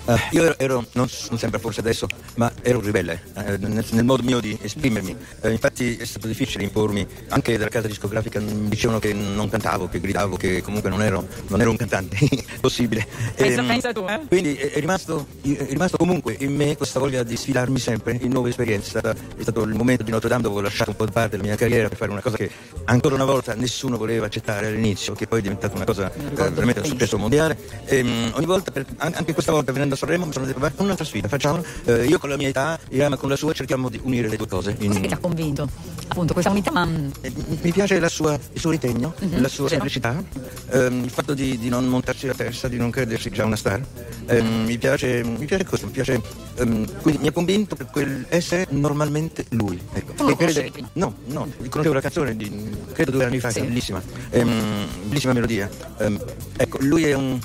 Eh, io ero, ero- non, non sempre forse adesso, ma ero un ribelle eh, nel, nel modo mio di esprimermi. Eh, infatti è stato difficile impormi, anche dalla casa discografica mi dicevano che non cantavo, che gridavo, che comunque non ero, non ero un cantante (laughs) possibile. Pensa- Ehm, pensa tu, eh? Quindi è, rimasto, è rimasto comunque in me questa voglia di sfidarmi sempre in nuove esperienze. È, stato il momento di Notre Dame dove ho lasciato un po' di parte la mia carriera per fare una cosa che ancora una volta nessuno voleva accettare all'inizio, che poi è diventata una cosa eh, veramente un successo mondiale. Ehm, ogni volta, per- an- anche questa volta venendo a Sanremo, mi sono detto, "Va, un'altra sfida, facciamo. Eh, io con la mia età, Irama con la sua, cerchiamo di unire le due cose. in- Cos'è che ti ha convinto? Appunto, questa unità, ma eh, mi piace la sua- il suo ritegno, Mhm, la sua semplicità, ehm, il fatto di, di non montarsi la testa, di non credersi già una star. Ehm, mi, piace, mi piace questo, mi piace, ehm, quindi mi ha convinto per quel essere normalmente lui. Ecco. Tu non lo crede-? No, no, conoscevo la canzone di, credo due anni fa, Sì. bellissima, Ehm, bellissima melodia. Ehm, ecco, lui è un,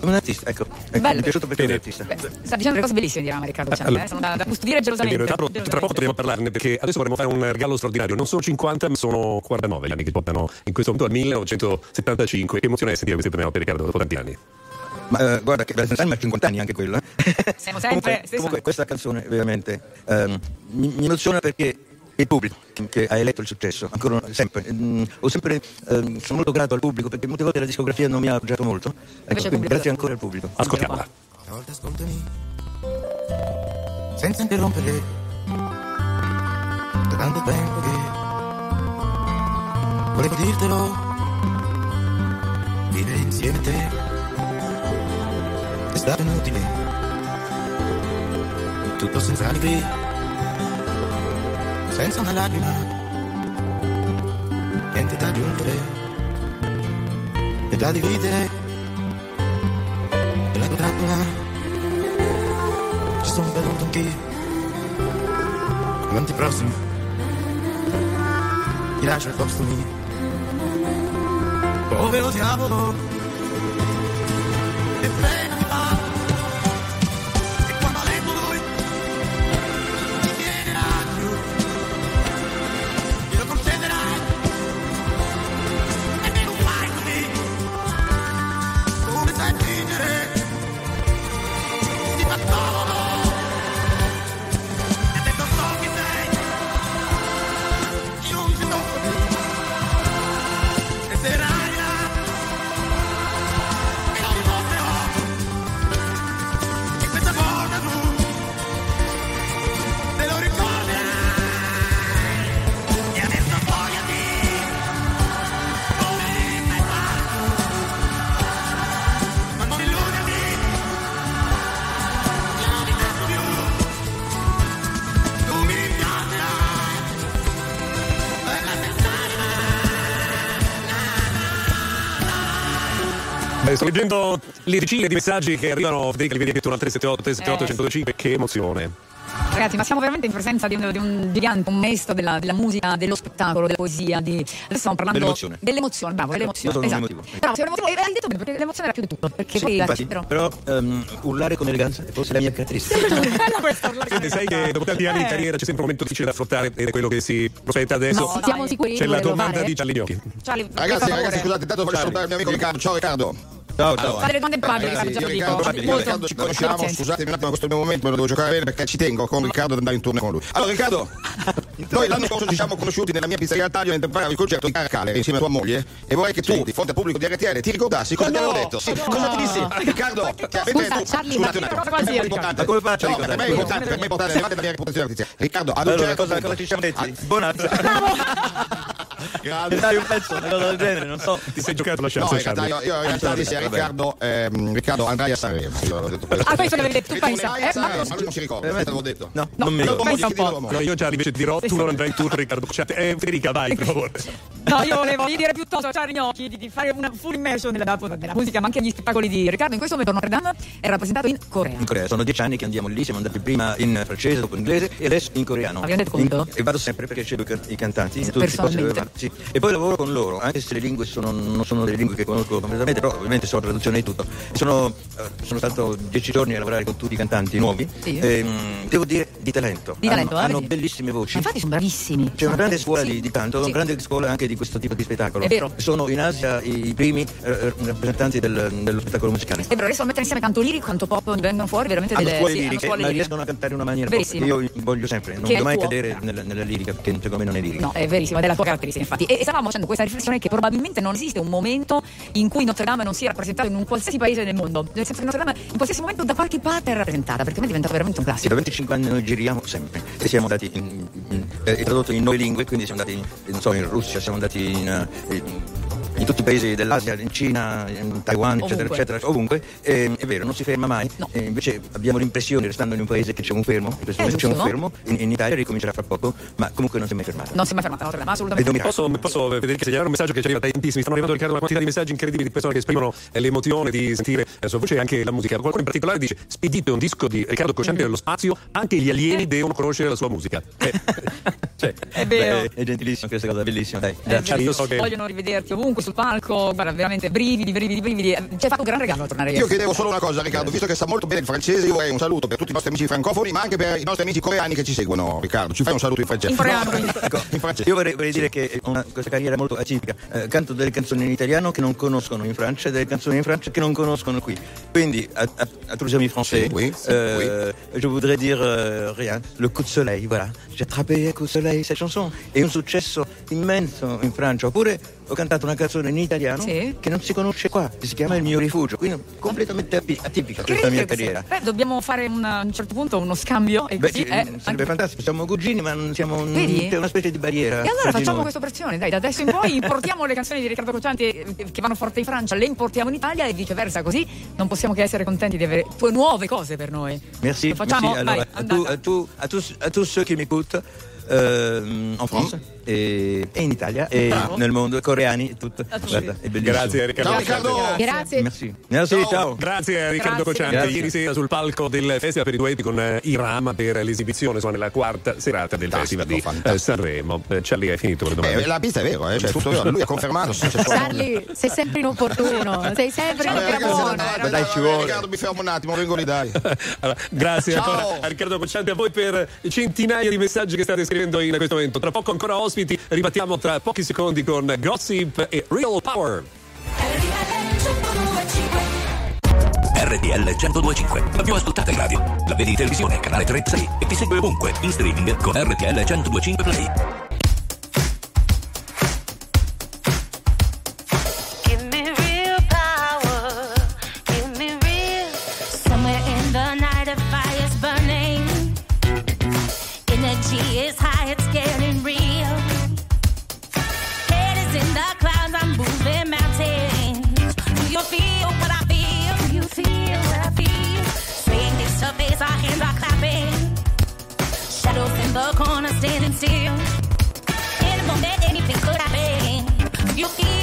un artista, ecco, ecco, mi è piaciuto perché è un artista. beh, sta dicendo delle cose bellissime di Rama Riccardo Ciampa, allora- eh, sono da, da custodire gelosamente. vero, tra, tra poco torniamo a parlarne perché adesso vorremmo fare un regalo straordinario. Non sono 50, ma sono 49 gli anni che portano in questo momento al 1975. Che emozione è sentire queste prime note, Riccardo, dopo tanti anni. Ma eh, guarda che Valentine Time ha 50 anni anche quello. eh. Siamo sempre comunque, comunque questa canzone veramente ehm, mi, mi emoziona perché il pubblico che, ha eletto il successo, ancora sempre, mm, ho sempre, ehm, sono molto grato al pubblico perché molte volte la discografia non mi ha appoggiato molto. Ecco, quindi grazie ancora al pubblico. Ascoltiamola. A volte ascoltami senza interrompere da tanto tempo che volevo dirtelo vivere insieme a te è stato inutile tutto senza alibi senza una lacrima. Niente da aggiungere. E da dividere. E la tua trappola ci sono venuto anch'io quanti prossimi mi lascia il posto mio. Povero diavolo? E pena sto leggendo le decine di messaggi che arrivano Federica Liveri Pietro al 378 378 125 che emozione. Ragazzi, ma siamo veramente in presenza di un, di un gigante, un maestro della, della musica, dello spettacolo, della poesia. Di... Adesso stiamo parlando Dell'emozione. dell'emozione, bravo, dell'emozione. Esatto. emotivo. Bravo, sei un emotivo. E hai detto bene, perché l'emozione era più di tutto. Perché Sì, poi infatti, però... però ehm, urlare con eleganza è forse la mia caratteristica. (laughs) Bella questa urlare. Senti, sai che dopo tanti anni di Eh. carriera c'è sempre un momento difficile da affrontare ed è quello che si prospetta adesso. No, siamo sicuri C'è di la domanda fare? di Gianni Gnocchi. Charlie, Ragazzi, ragazzi, scusate, intanto voglio salutare il mio amico Riccardo. Ciao Riccardo. Ciao, ciao. Fate le domande Ragazzi, già io. Riccardo, io e Molto. Riccardo ci conosciamo, scusatemi un attimo, questo è il mio momento, me lo devo giocare bene perché ci tengo con Riccardo ad andare in tournée con lui. Allora Riccardo, (laughs) noi l'anno scorso ci siamo conosciuti nella mia pizzeria al taglio mentre preparavi il concerto di Caracale insieme a tua moglie e vorrei che tu, di fronte al pubblico di RTL, ti ricordassi cosa ti avevo detto. Sì, cosa ti dissi? Riccardo, ti avete detto, scusate un attimo, come faccio a No, per me è importante, per me è importante, levate la mia reputazione. Riccardo, ad un Allora, certo cosa, punto- cosa ci siamo detti? Ah, Buonazza. (laughs) Grande. Dai un pezzo, una cosa del genere, non so. Ti sei giocato la No, chance, in realtà io, in realtà dissi. Riccardo, ehm, Riccardo andrai a Sanremo. Io avevo detto questo. Ah, questo l'avevi detto, tu pensa. Eh, Sanremo, ma- non si ricorda, te l'avevo detto. No, non mi No, ricordo. Pensa un po'. No, io Charlie invece ti dirò, tu non andrai in tour, Riccardo Cocciante. Eh, Federica, vai, per favore. No, io volevo dire piuttosto a Charlie Gnocchi di, di fare una full immersion nella, nella musica, ma anche negli spettacoli di Riccardo. In questo momento Notre Dame è rappresentato in Corea. In Corea sono dieci anni che andiamo lì, siamo andati prima in francese, dopo in inglese e adesso in coreano. Abbiamo detto conto? In- e vado sempre perché cedo i can- i cantanti. in tutti i posti dove vado, sì. E poi lavoro con loro, anche se le lingue sono- non sono delle lingue che conosco completamente, però ovviamente so traduzione di tutto. E Sono, eh, sono stato dieci giorni a lavorare con tutti i cantanti nuovi. Sì. E, mm, devo dire di talento. Di talento, hanno, eh, hanno bellissime voci. Infatti sono bravissimi. C'è una grande Sì. scuola di, di canto, Sì. una grande scuola anche di questo tipo di spettacolo. È vero. Sono in Asia i, primi eh, rappresentanti del- dello spettacolo musicale. È vero, riescono a mettere insieme canto lirico, canto pop, vengono fuori veramente Hanno delle scuole sì, liriche, scuole ma liriche. riescono a cantare in una maniera Verissimo. Io voglio sempre, non voglio mai tuo. cadere nella, nella lirica, perché secondo me non è lirica. No, è verissimo, è la tua caratteristica, infatti. E, e stavamo facendo questa riflessione che probabilmente non esiste un momento in cui Notre Dame non sia rappresentato in un qualsiasi paese del mondo. Nel senso che Notre Dame in qualsiasi momento da qualche parte è rappresentata, perché a me è diventato veramente un classico. da 25 anni noi giriamo sempre e siamo andati in, in- è tradotto in nove lingue, quindi siamo andati in, non so, in Russia, siamo andati in, eh, in- tutti i paesi dell'Asia, in Cina, in Taiwan, eccetera, Ovunque. eccetera, ovunque. E, è vero, non si ferma mai. E invece abbiamo l'impressione, restando in un paese, che c'è un fermo, in questo Eh, momento c'è un giusto, fermo, in, in Italia ricomincerà fra poco, ma comunque non si è mai fermato. Non si è mai fermata Dame, assolutamente. Posso, posso Federica segnalare un messaggio che ci arriva tantissimi, stanno arrivando Riccardo una quantità di messaggi incredibili di persone che esprimono eh, l'emozione di sentire la sua voce e anche la musica. Qualcuno in particolare dice spedite un disco di Riccardo Cosciante nello spazio, anche gli alieni devono conoscere la sua musica. (laughs) Eh, Cioè, È vero. beh, è gentilissimo questa cosa, bellissima, dai. Io so che Vogliono rivederti ovunque sul palco, guarda, veramente brividi, brividi, brividi. Ci hai fatto un gran regalo a tornare Io chiedevo solo una cosa, Riccardo, visto che sa molto bene il francese, io vorrei un saluto per tutti i nostri amici francofoni, ma anche per i nostri amici coreani che ci seguono, Riccardo. Ci fai un saluto in francese? In coreano, No, (laughs) ecco, in francese. Io vorrei, vorrei dire che è una, questa carriera molto atipica. Eh, canto delle canzoni in italiano che non conoscono in Francia e delle canzoni in Francia che non conoscono qui. Quindi, a, a, a tous les amis français, Sì, oui, euh, je voudrais dire euh, rien. Le coup de soleil, voilà. J'ai attrapé un coup de soleil, cette chanson. È un successo immenso in Francia. Oppure ho cantato una canzone in italiano Sì. che non si conosce qua, che si chiama Il mio rifugio. Quindi completamente ati- atipica questa mia carriera. Beh, dobbiamo fare un- a un certo punto uno scambio e Beh, così sì, eh, sarebbe anche- fantastico, siamo cugini ma non siamo un- c'è una specie di barriera. E allora facciamo noi. questa operazione, dai, da adesso in poi (laughs) importiamo le canzoni di Riccardo Coccianti eh, che vanno forte in Francia, le importiamo in Italia e viceversa, così non possiamo che essere contenti di avere tue nuove cose per noi. Merci, Lo facciamo? merci. Allora, Vai, à, tous, à, tous, à, tous, à tous ceux qui m'écoutent euh, en France e, e in Italia e Bravo. nel mondo, coreani e tutto. A tutti. Guarda, è bellissimo. Grazie Riccardo. Ciao. Riccardo. Grazie. Merci. Merci, ciao. Grazie a Riccardo. Cocciante. Grazie. Ieri sera sul palco del Festival per i duetti con eh, Iram per l'esibizione, insomma, nella quarta serata del Festival di fantastico. eh, Sanremo. Eh, Charlie, hai finito le Eh, domande? la pista è vero, eh, cioè, tutto vero. Lui ha confermato. Charlie, (laughs) sei sempre inopportuno, sei sempre buono. dai, ci vuole. Riccardo, mi fermo un attimo, vengo in Italia. (laughs) Allora, grazie Ciao. ancora a Riccardo Cocciante a voi per centinaia di messaggi che state scrivendo in questo momento. Tra poco ancora ospiti, ribattiamo tra pochi secondi con Gossip e Real Power. RTL 1025, la più ascoltata in radio. La vedi in televisione, canale 36 e ti segue ovunque, in streaming con RTL 1025 Play. Standing still. In a moment, anything could happen. You feel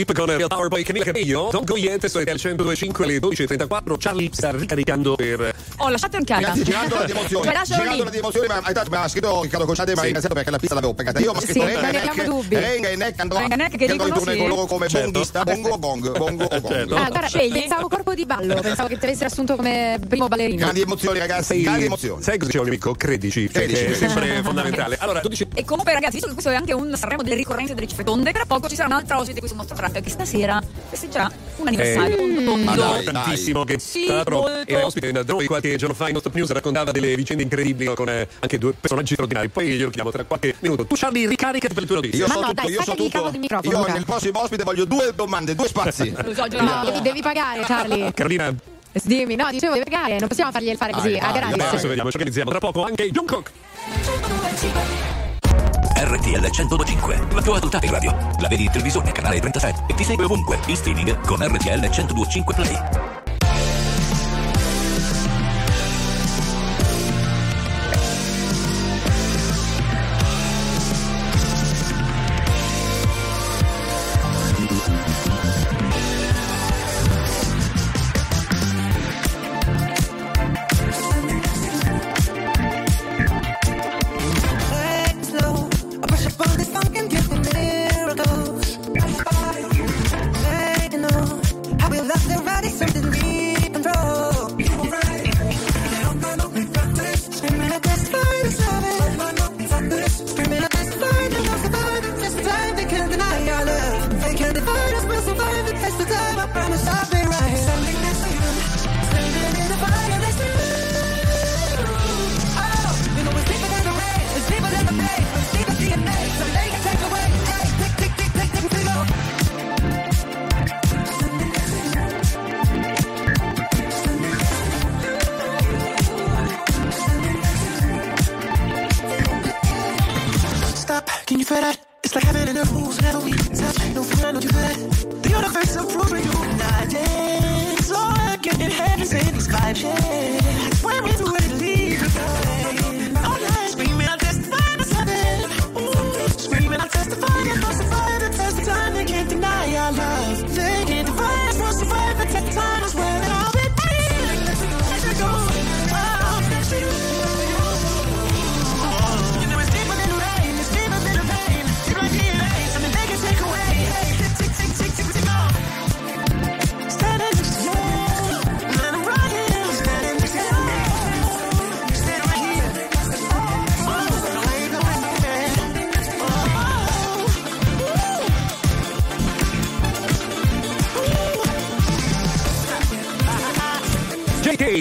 Gossip con Real Power poi Camilla Cabello, Don Goyente, su RTL 102.5 alle 12.34. Charlie sta ricaricando per... Oh, lasciate un carico. Ragazzi, girandola (laughs) di emozioni, Cioè, girandola lì. di emozioni, ma hai dato- mi ha scritto Riccardo Cocciate, ma ha iniziato perché la pista l'avevo pagata io, ma ha scritto Sì, Renga non e abbiamo Neck, dubbi. Renga e Neck andrò, Renga e Neck che in dicono sì. con loro come Certo. bonghista, bongo o gong, bongo o gong. Certo. Ah, guarda, Scegli. pensavo corpo di ballo, pensavo che ti avessero assunto come primo ballerino. Grandi emozioni ragazzi, Sai, grandi emozioni. sai cosa mio amico? Credici, cioè, Credici. è sempre fondamentale. (laughs) Allora, tu dici... E comunque ragazzi, visto che questo è anche un Sanremo delle ricorrenze delle cifre tonde, tra poco ci sarà un'altra ospite qui su Mostro Track che stasera festeggerà un anniversario Eh, tondo ma dai, tantissimo che Sì, molto. era ospite da noi qualche giorno fa in Nostop News raccontava delle vicende incredibili con eh, anche due personaggi straordinari poi glielo chiamo tra qualche minuto tu Charlie ricaricati per le tue notizie Io Ma so no, tutto, dai, io so il tutto. Io Luca. nel prossimo ospite voglio due domande, due spazi. (laughs) Lo so, già No, devi, devi pagare, Charlie. Carolina Dimmi, no, dicevo devi pagare, non possiamo fargli fare così, Dai, a dai, vabbè, adesso gratis. vediamo ci organizziamo tra poco anche Jungkook RTL 1025, la tua totale in radio. La vedi in televisione, canale 36 e ti segue ovunque, in streaming con RTL 1025 Play.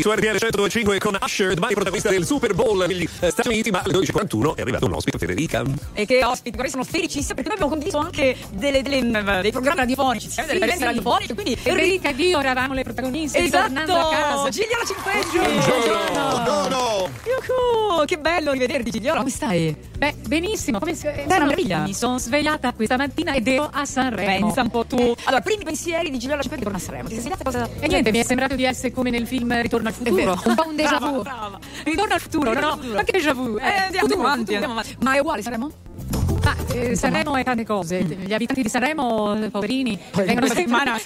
Su RTL 125 con Usher, domani protagonista del Super Bowl negli Stati Uniti, ma alle 12.41 è arrivato un ospite, Federica. E che ospiti, guarda, sono felicissima perché noi abbiamo condiviso anche delle- delle, mm, dei programmi radiofonici, insieme, delle Sì, sì. radiofoniche, quindi Enrica e io eravamo le protagoniste Esatto, tornando a casa. Gigliola Cinquetti. Buongiorno. Yuhu, che bello rivederti Gigliola, come stai? Beh, benissimo. Come, eh, una meraviglia. Mi sono svegliata questa mattina ed ero a Sanremo. Pensa un po' tu. Allora, primi pensieri di Gigliola Cinquetti torna a Sanremo. Ti sei svegliata cosa? E niente, mi è sembrato di essere come nel film Ritorno al futuro. Un po' un déjà vu. brava. Ritorno al futuro, no, no, ma che déjà vu? Eh, andiamo futuro, avanti, futuro. andiamo avanti. Ma è uguale Sanremo? Ma eh, Sanremo è tante cose. Gli abitanti di Sanremo, eh, poverini, vengono questa settimana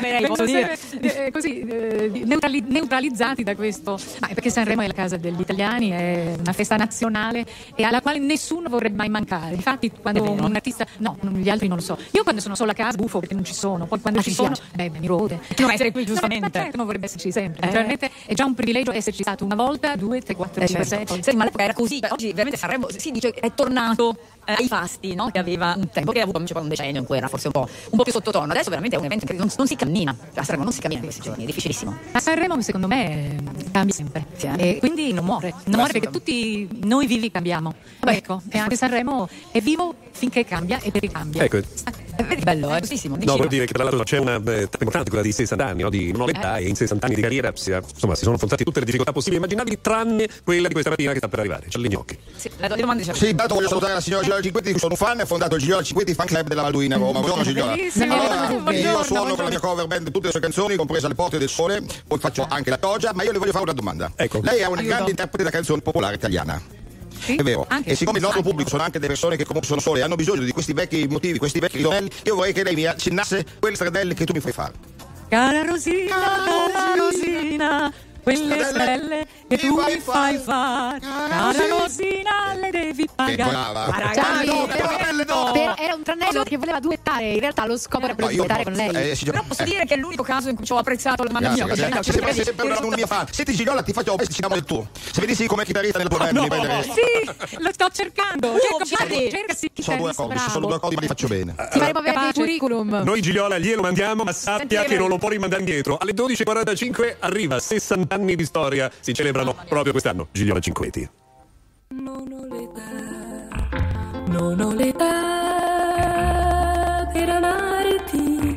vengono sempre, (laughs) eh, così eh, neutrali- neutralizzati da questo. Ma è perché Sanremo è la casa degli italiani, è una festa nazionale e alla quale nessuno vorrebbe mai mancare. Infatti, quando un artista, no, gli altri non lo so. Io quando sono sola a casa bufo perché non ci sono, poi quando Ah, ci ti sono, beh, mi rode. Non essere qui, No, giustamente. ma certo, non vorrebbe esserci sempre. Eh. Naturalmente è già un privilegio esserci stato una volta, due, tre, quattro, Eh, cinque, certo. sei. Senti, ma all'epoca era così. Beh, oggi veramente Sanremo si dice è tornato eh, ai fasti, no? Che aveva un tempo, che ha avuto invece poi un decennio in cui era forse un po', un po' più sottotono. Adesso veramente è un evento che non, non si cammina. A Sanremo non si cammina in questi giorni, è difficilissimo. Ma Sanremo secondo me cambia sempre e quindi non muore, non muore perché tutti noi vivi cambiamo. Ecco, e anche Sanremo è vivo finché cambia e ricambia. Ecco. Eh, vedi, bello, è giustissimo. No, vuol dire che tra l'altro c'è una eh, importante, quella di 60 anni, no? di non età e in 60 anni di carriera si, insomma, si sono affrontate tutte le difficoltà possibili e immaginabili, tranne quella di questa mattina che sta per arrivare, c'è gnocchi. Sì, le domande ci Sì, intanto voglio salutare la signora Gigliola Cinquetti, sono un fan, ha fondato il Gigliola Cinquetti Fan Club della Valduina Roma. Buongiorno Gigliola. Allora, buongiorno, io suono con la mia cover band tutte le sue canzoni, compresa Le Porte del Sole, poi faccio anche la pioggia, ma io le voglio fare una domanda. Lei è una Aiuto. grande interprete della canzone popolare italiana. Sì, È vero. anche. E siccome il nostro pubblico sono anche delle persone che comunque sono sole e hanno bisogno di questi vecchi motivi, questi vecchi ritornelli, io vorrei che lei mi accennasse quelle stradelle che tu mi fai fare. Cara Rosina, cara Rosina, quelle stelle che tu mi fai fare. Cara Rosina, le devi pagare. però era un tranello che voleva duettare, in realtà lo scopo era quello di io duettare con lei. Eh, Però posso dire che è l'unico caso in cui ci ho apprezzato la mia. sei sempre fan. Senti Gigliola, ti faccio ci chiamo del tuo. Se vedessi come chitarrista nella tua band. Sì, lo sto cercando. Cerca sì, Sono due accordi, ci sono due accordi, ma li faccio bene. Ti faremo avere dei curriculum. Noi Gigliola glielo mandiamo, ma sappia che non lo può rimandare indietro. Alle 12.45 arriva 60 anni di storia, si celebrano proprio quest'anno. Gigliola Cinquetti. Non ho l'età per amarti,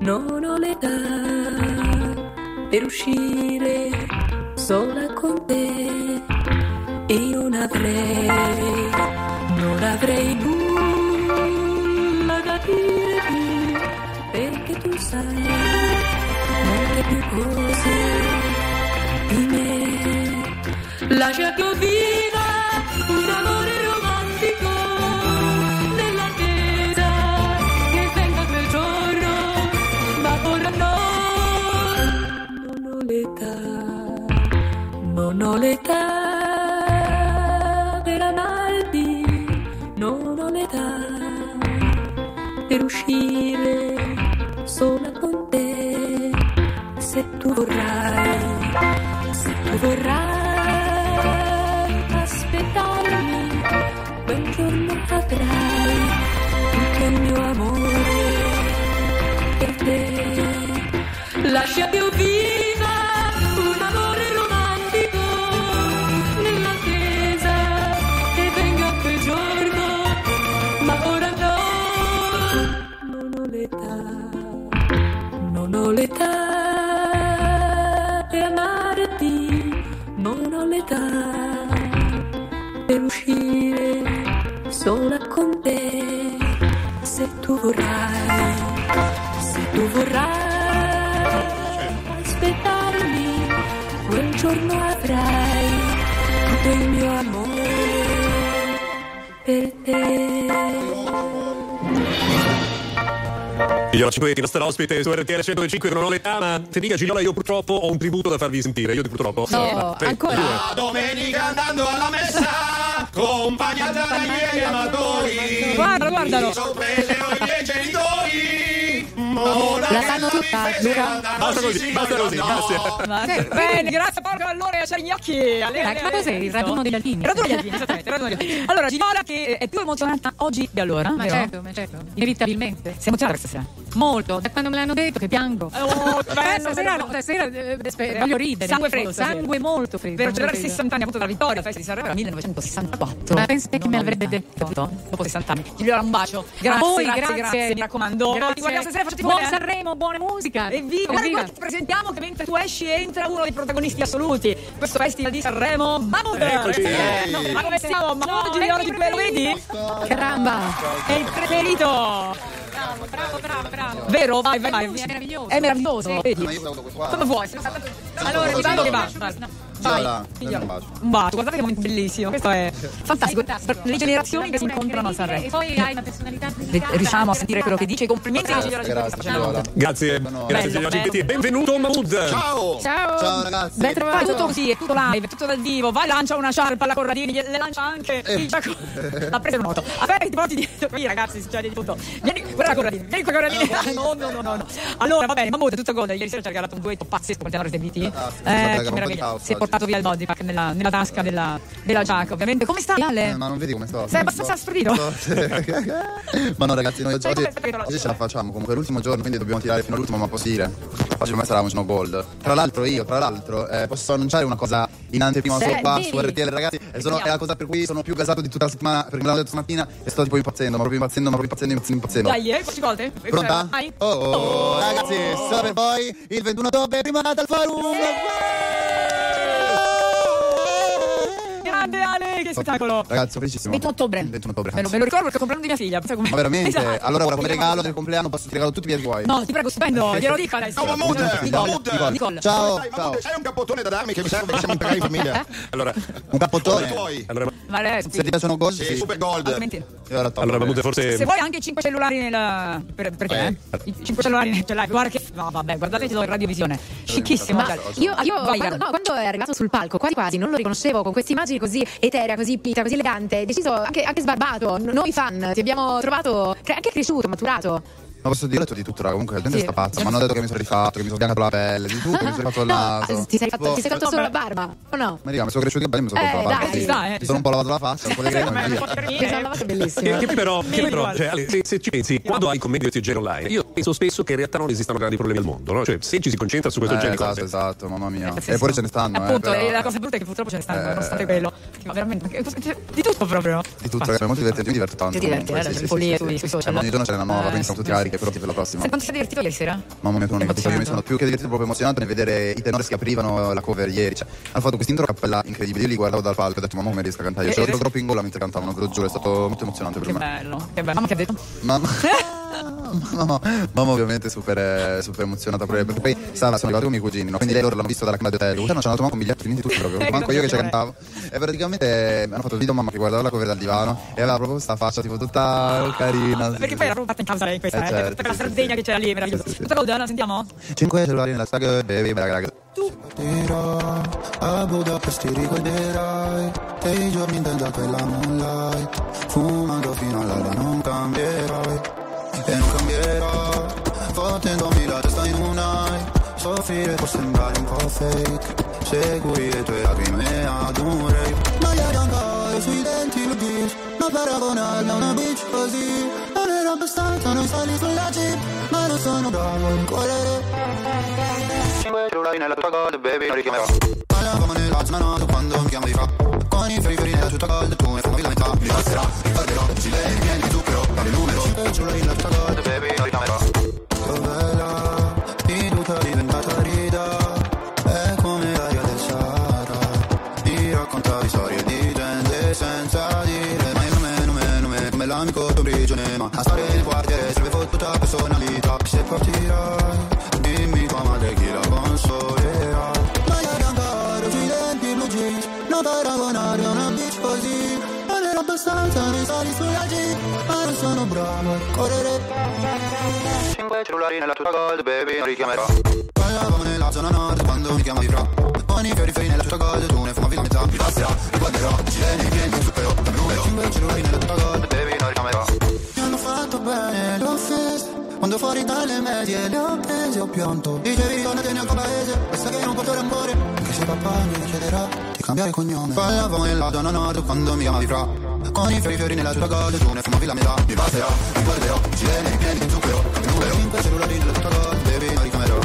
non ho l'età per uscire sola con te. Io non avrei, non avrei nulla Lascia che io viva un amore romantico nell'attesa che venga quel giorno, ma ora no, non ho l'età, non ho l'età per amarti, non ho l'età per uscire sola con te, se tu vorrai, se tu vorrai Io Migliora 5 il nostra ospite su RTL 105 con Noletana. dica Gigliola, io purtroppo ho un tributo da farvi sentire. Io di purtroppo. No, sì. ancora. La domenica andando alla messa, accompagnata dai miei amatori. Guarda, guardalo. Sorprese ho i miei genitori. Mona la sanno tutta, Luca. Basta così, basta così, grazie. Bene, grazie Porco. Allora, Sarignacchi. Allora, ma cos'è il raduno degli alpini? Raduno degli alpini, esattamente, raduno degli alpini. Allora, Gigliola che è più emozionata oggi di allora. Ma certo, ma certo. Inevitabilmente. Sei emozionata stasera? Molto, da quando me l'hanno detto che piango. Oh, Eh, bello, (laughs) stasera, bello. stasera eh, voglio ridere. Sangue freddo, sangue molto freddo. Per celebrare i freddo. 60 anni appunto dalla vittoria, la festa di Sanremo era 1964. Ma pensi te chi me l'avrebbe detto? Dopo 60 anni. Gigliola, un bacio. Grazie, A voi, grazie, grazie. grazie, mi raccomando. Grazie. Stasera, Buon. Sanremo, buona musica. Evviva! Guarda, Evviva. guarda, ti presentiamo che mentre tu esci entra uno dei protagonisti assoluti. Questo festival di Sanremo, Mahmood! Eccoci. Eh, no, ma come siamo? Mahmood Gigliola di quello vedi? Caramba. È il preferito! Bravo, bravo, bravo, bravo. Vero? Vai, vai, vai. È meraviglioso. È meraviglioso. Vedi? Come vuoi? Allora, dicendo che va. Dammi un bacio. Un bacio, guardate che momento bellissimo. Questo è fantastico. Le generazioni che si incontrano a E Sanremo. poi hai una personalità Ri- Riusciamo a sentire quello che dice. I complimenti a Gigliola Cinquetti sta Grazie. Grazie, grazie bello. Cinquetti. Benvenuto Mahmood. Ciao. Ciao. Ciao ragazzi. Ben Fai trovato. tutto così, è tutto live, è tutto dal vivo. Vai, lancia una sciarpa alla Corradini, le lancia anche Eh. il giacco. L'ha (laughs) preso in moto. Aspetta, ti porti dietro. (laughs) Qui, ragazzi, succede di tutto. Vieni, guarda la Corradini, vieni qua, Corradini. No, (laughs) no, no, no, no. Allora, va bene, Mahmood, tutto gold. Ieri sera ci ha regalato un duetto pazzesco con Tenore SBT. Eh, Fantastico, che meraviglia. Si è. Portato via il body pack nella, nella tasca della, della giacca, ovviamente. Come stai, Ale? Eh, ma non vedi come sto? Sei abbastanza stordito. (laughs) ma no ragazzi, noi oggi, oggi ce la facciamo, comunque è l'ultimo giorno, quindi dobbiamo tirare fino all'ultimo, ma possibile. Oggi me sarà un snow gold. Tra l'altro io, tra l'altro, eh, posso annunciare una cosa in anteprima Sì, sopra devi. su RTL ragazzi, e sono, è la cosa per cui sono più gasato di tutta la settimana, perché me l'hanno detto stamattina e sto tipo impazzendo, ma proprio impazzendo, ma proprio impazzendo, impazzendo, impazzendo. Dai, eh, quante volte? Pronta? Vai. Oh, oh, ragazzi, solo per voi il 21 ottobre prima dal forum. Grande Ale, che spettacolo. Ragazzi, sono felicissimo. 21 ottobre. Il 21 ottobre. Me lo, me lo ricordo perché è il compleanno di mia figlia. come- Ma veramente? Esatto. Allora ora come regalo del compleanno posso ti regalo tutti i miei tuoi. No, ti prego, stupendo, glielo dico adesso. Ciao, Mahmood. Nicole, Nicole. Nicole. Ciao, Dai, ciao. Mahmood, c'hai un cappottone da darmi che mi serve perché siamo impegnati in famiglia. Allora, Un cappottone. Allora, Ma adesso, Se ti piacciono gold, Sì, sì. super gold. altrimenti. E ora tocca. allora Mahmood forse... Se vuoi anche 5 cellulari nel. Per, perché? Eh. Eh? I 5 cellulari ce l'hai. Guarda che. No, vabbè, guardate in radiovisione. Scicchissimo. Ma dai. io, io no, quando è arrivato sul palco, quasi quasi non lo riconoscevo con queste immagini così eterea, così pita, così elegante, deciso anche, anche sbarbato. Noi fan ti abbiamo trovato cre- anche cresciuto, maturato. Ma posso dire ho detto di tutto, raga. Comunque la gente Sì. sta pazza. Mi hanno detto che mi sono rifatto, che mi sono biancato la pelle, di tutto, mi sono rifatto il naso. No, ti sei fatto, ti sei fatto solo la barba, o no? Ma raga, mi sono cresciuto i capelli e mi sono Eh, fatto la barba. dai. sì. Sta, eh, Mi sono un po' lavato la faccia, un po' di crema via. Che lavato bellissimo. Che, che però, che però cioè, se, se ci pensi, quando hai commenti di genere online, io penso spesso che in realtà non esistano grandi problemi al mondo, no? Cioè, se ci si concentra su questo Eh, genere di esatto, cose. esatto, mamma mia. pazzesco. E poi ce ne stanno, eh. Appunto, però- e la cosa brutta è che purtroppo ce ne stanno, Eh. nonostante quello. Ma veramente, cioè, di tutto proprio. Di tutto, ragazzi, è molto divertente, mi diverto tanto. Ti diverti, eh, sì, sì, sì, sui- sì. social. Eh, Ogni giorno c'è una nuova, Eh, quindi siamo tutti carichi pronti per la prossima. Sai quanto sei divertito ieri sera? Mamma mia, tu non mi capisci, io mi sono più che divertito, proprio emozionato nel vedere i tenori che aprivano la cover ieri. Cioè, hanno fatto questo intro a cappella incredibile. Io li guardavo dal palco e ho detto, mamma, come riesco a cantare? Io E- c'ero e- troppo in gola mentre cantavano, ve lo giuro, è stato molto emozionante per Che me. bello, che bello. Mamma che ha detto? Mamma. (laughs) (laughs) Mamma, mamma ovviamente super, eh, super emozionata pure perché poi stava sono arrivato con i miei cugini no? quindi lei loro l'hanno visto dalla camera di hotel non ci hanno dato manco un biglietto niente di tutto proprio manco io che ci cantavo e praticamente mi hanno fatto il video mamma che guardava la cover dal divano e aveva proprio questa faccia tipo tutta carina Perché poi era proprio fatta in causa lei questa, Eh, eh, certo, tutta quella sì, sì, Sardegna che c'era lì, meraviglioso. Sì, sì, sì. Tutta la sentiamo? 5 cellulari nella saga baby bella raga Partirò a Budapest ti ricorderai Dei giorni in tenda per la moonlight Fumando fino all'alba non cambierai E non cambierò. Fottendomi la testa in un eye Soffrire può sembrare un po' fake. Segui le tue lacrime ad un rave. Maglia bianca e sui denti lo dici Ma paragonarla a una bitch così. Non era abbastanza, non sali sulla jeep. Ma non sono bravo a correre Cinque cellulari nella tua gold, baby, non richiamerò. Parlavamo nella zona quando mi chiamo di fa. Con i ferri nella tutta gold, tu mi fumavi la metà Mi passerà, ricorderò, ci lei, vieni zucchero, il numero cellulari nella tua gold, baby, non richiamerò Che bella, fiducia diventata rida È come l'aria del Sahara Mi raccontavi storie di gente senza dire Mai nome, nome, nome, come l'amico tuo prigione Ma a stare nel quartiere serve fottuta personalità Se partirai, dimmi tua madre chi la consolerà Maglia bianca non paragonare a una bitch così Non ero abbastanza nei sali sulla G Non a correre Cinque cellulari nella tua gold baby non richiamerò. Ballavamo nella zona nord quando mi chiamavi fra Con i fiori fiori nella tua gold tu ne fumavi la metà Mi passerà, riguarderò, girene i piedi, un supero, un numero. Cinque cellulari nella tua gold baby non richiamerò. Mi hanno fatto bene l'office quando fuori dalle medie le ho prese ho pianto. Dicevi tornate nel tuo paese Questa che è un po' d'amore Anche se papà mi chiederà di cambiare cognome. Ballavamo nella zona nord quando mi chiamavi fra. Con i fiori fiori nella tua gold Tu ne fumavi la metà. Mi basterà, mi guarderò Girene i piedi di zucchero. Cambio numero Cinque cellulari nella tua gold Baby non richiamerò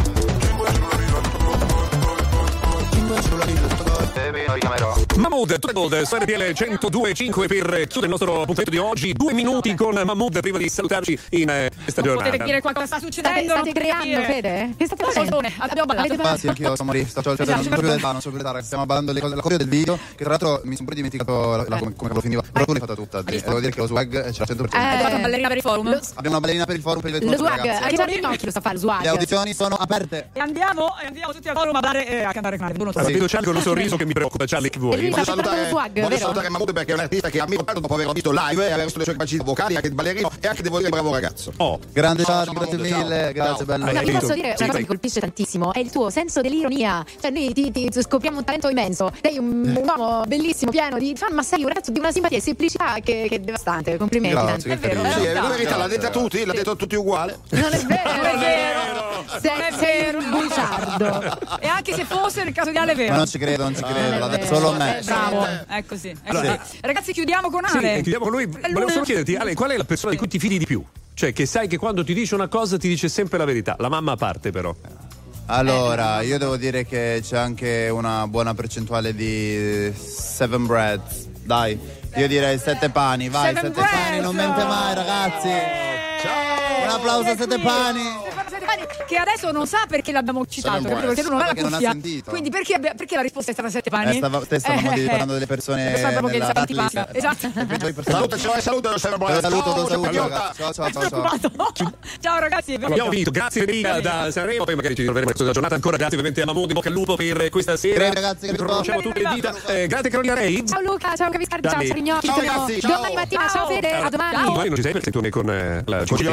Cinque cellulari nella tua gold Baby non richiamerò Mahmood, Treble, su RTL 102.5 per chiudere il nostro appuntamento di oggi. Due minuti con Mahmood prima di salutarci in eh, questa giornata. Potete dire qua cosa sta succedendo? State, non state creando, dire. Fede? Che state facendo? Abbiamo ballato. Ah sì, anch'io sto morì, sto Esatto, non so più certo. del non so bar. Stiamo ballando le cose, la coreo del video, che tra l'altro mi sono pure dimenticato la- la- come, come cavolo finiva. Però tu l'hai fatta tutta, e devo dire che lo swag c'era 100%. Hai trovato una ballerina per il forum? Abbiamo una ballerina per il forum per il Lo swag, anche Gianni Pinocchio lo sa fare, lo swag. Le audizioni sono aperte. E andiamo, e andiamo tutti al forum a ballare e a cantare con Ardo. Allora, vedo Charlie con un sorriso che mi preoccupa. Charlie, che vuoi? Voglio salutare, voglio salutare Mahmood perché è un artista che ammiro tanto dopo averlo visto live e aver visto le sue capacità vocali, anche di ballerino e anche devo dire bravo ragazzo. Oh, Grande Ciao, Charlie, ciao, grazie Mahmood, mille, ciao. grazie bello. Ma ti posso dire una cosa che colpisce tantissimo? È il tuo senso dell'ironia. Cioè, noi ti, ti scopriamo un talento immenso. Sei un, un uomo bellissimo, pieno di fan, ma sei un ragazzo di una simpatia e semplicità che, che è devastante. Complimenti. Grazie, che carino. Sì, è la verità, l'ha detta a tutti, l'ha detto a tutti uguale. Non è vero, (laughs) Non è vero. Sei, è vero. un bugiardo. E anche se fosse nel caso di Ale è Ma vero. non ci credo, non ci credo, l'ha detto vero. solo a me. Eh, Bravo, è così. è Allora, così. Ragazzi, chiudiamo con Sì, Ale. e chiudiamo con lui. Volevo solo chiederti, Ale, qual è la persona di cui ti fidi di più? Cioè, che sai che quando ti dice una cosa ti dice sempre la verità. La mamma a parte, però. Allora, io devo dire che c'è anche una buona percentuale di Seven Breads. Dai, io direi sette pani, vai, Seven sette pani, non mente mai ragazzi. Ciao. Un applauso a Sette Pani. Che adesso non sa perché l'abbiamo citato, capito? perché lui non ha la cuffia. sentito. Quindi perché, abbia- perché la risposta è stata sette pani? Eh, te stavamo Eh, parlando delle persone che datlist. antipatica. Esatto. Saluta, ciao, saluta, saluta, Te lo saluto, lo ciao, saluto ciao, ragazzi. Ciao, ciao, È ciao, ciao. ragazzi, Abbiamo finito, grazie Federica da Sanremo, poi magari ci ritroveremo questa giornata ancora, grazie ovviamente a Mahmood, in bocca al lupo per questa sera. Grazie, ragazzi, che Incrociamo tutte le dita. Eh, grazie Carolina Rei. Ciao Luca, ciao Capiscardi, ciao Sarignocchi. Ciao, ragazzi, ciao. domani mattina. Ciao Fede, a domani. Domani non ci sei perché tu ne con eh, la Ci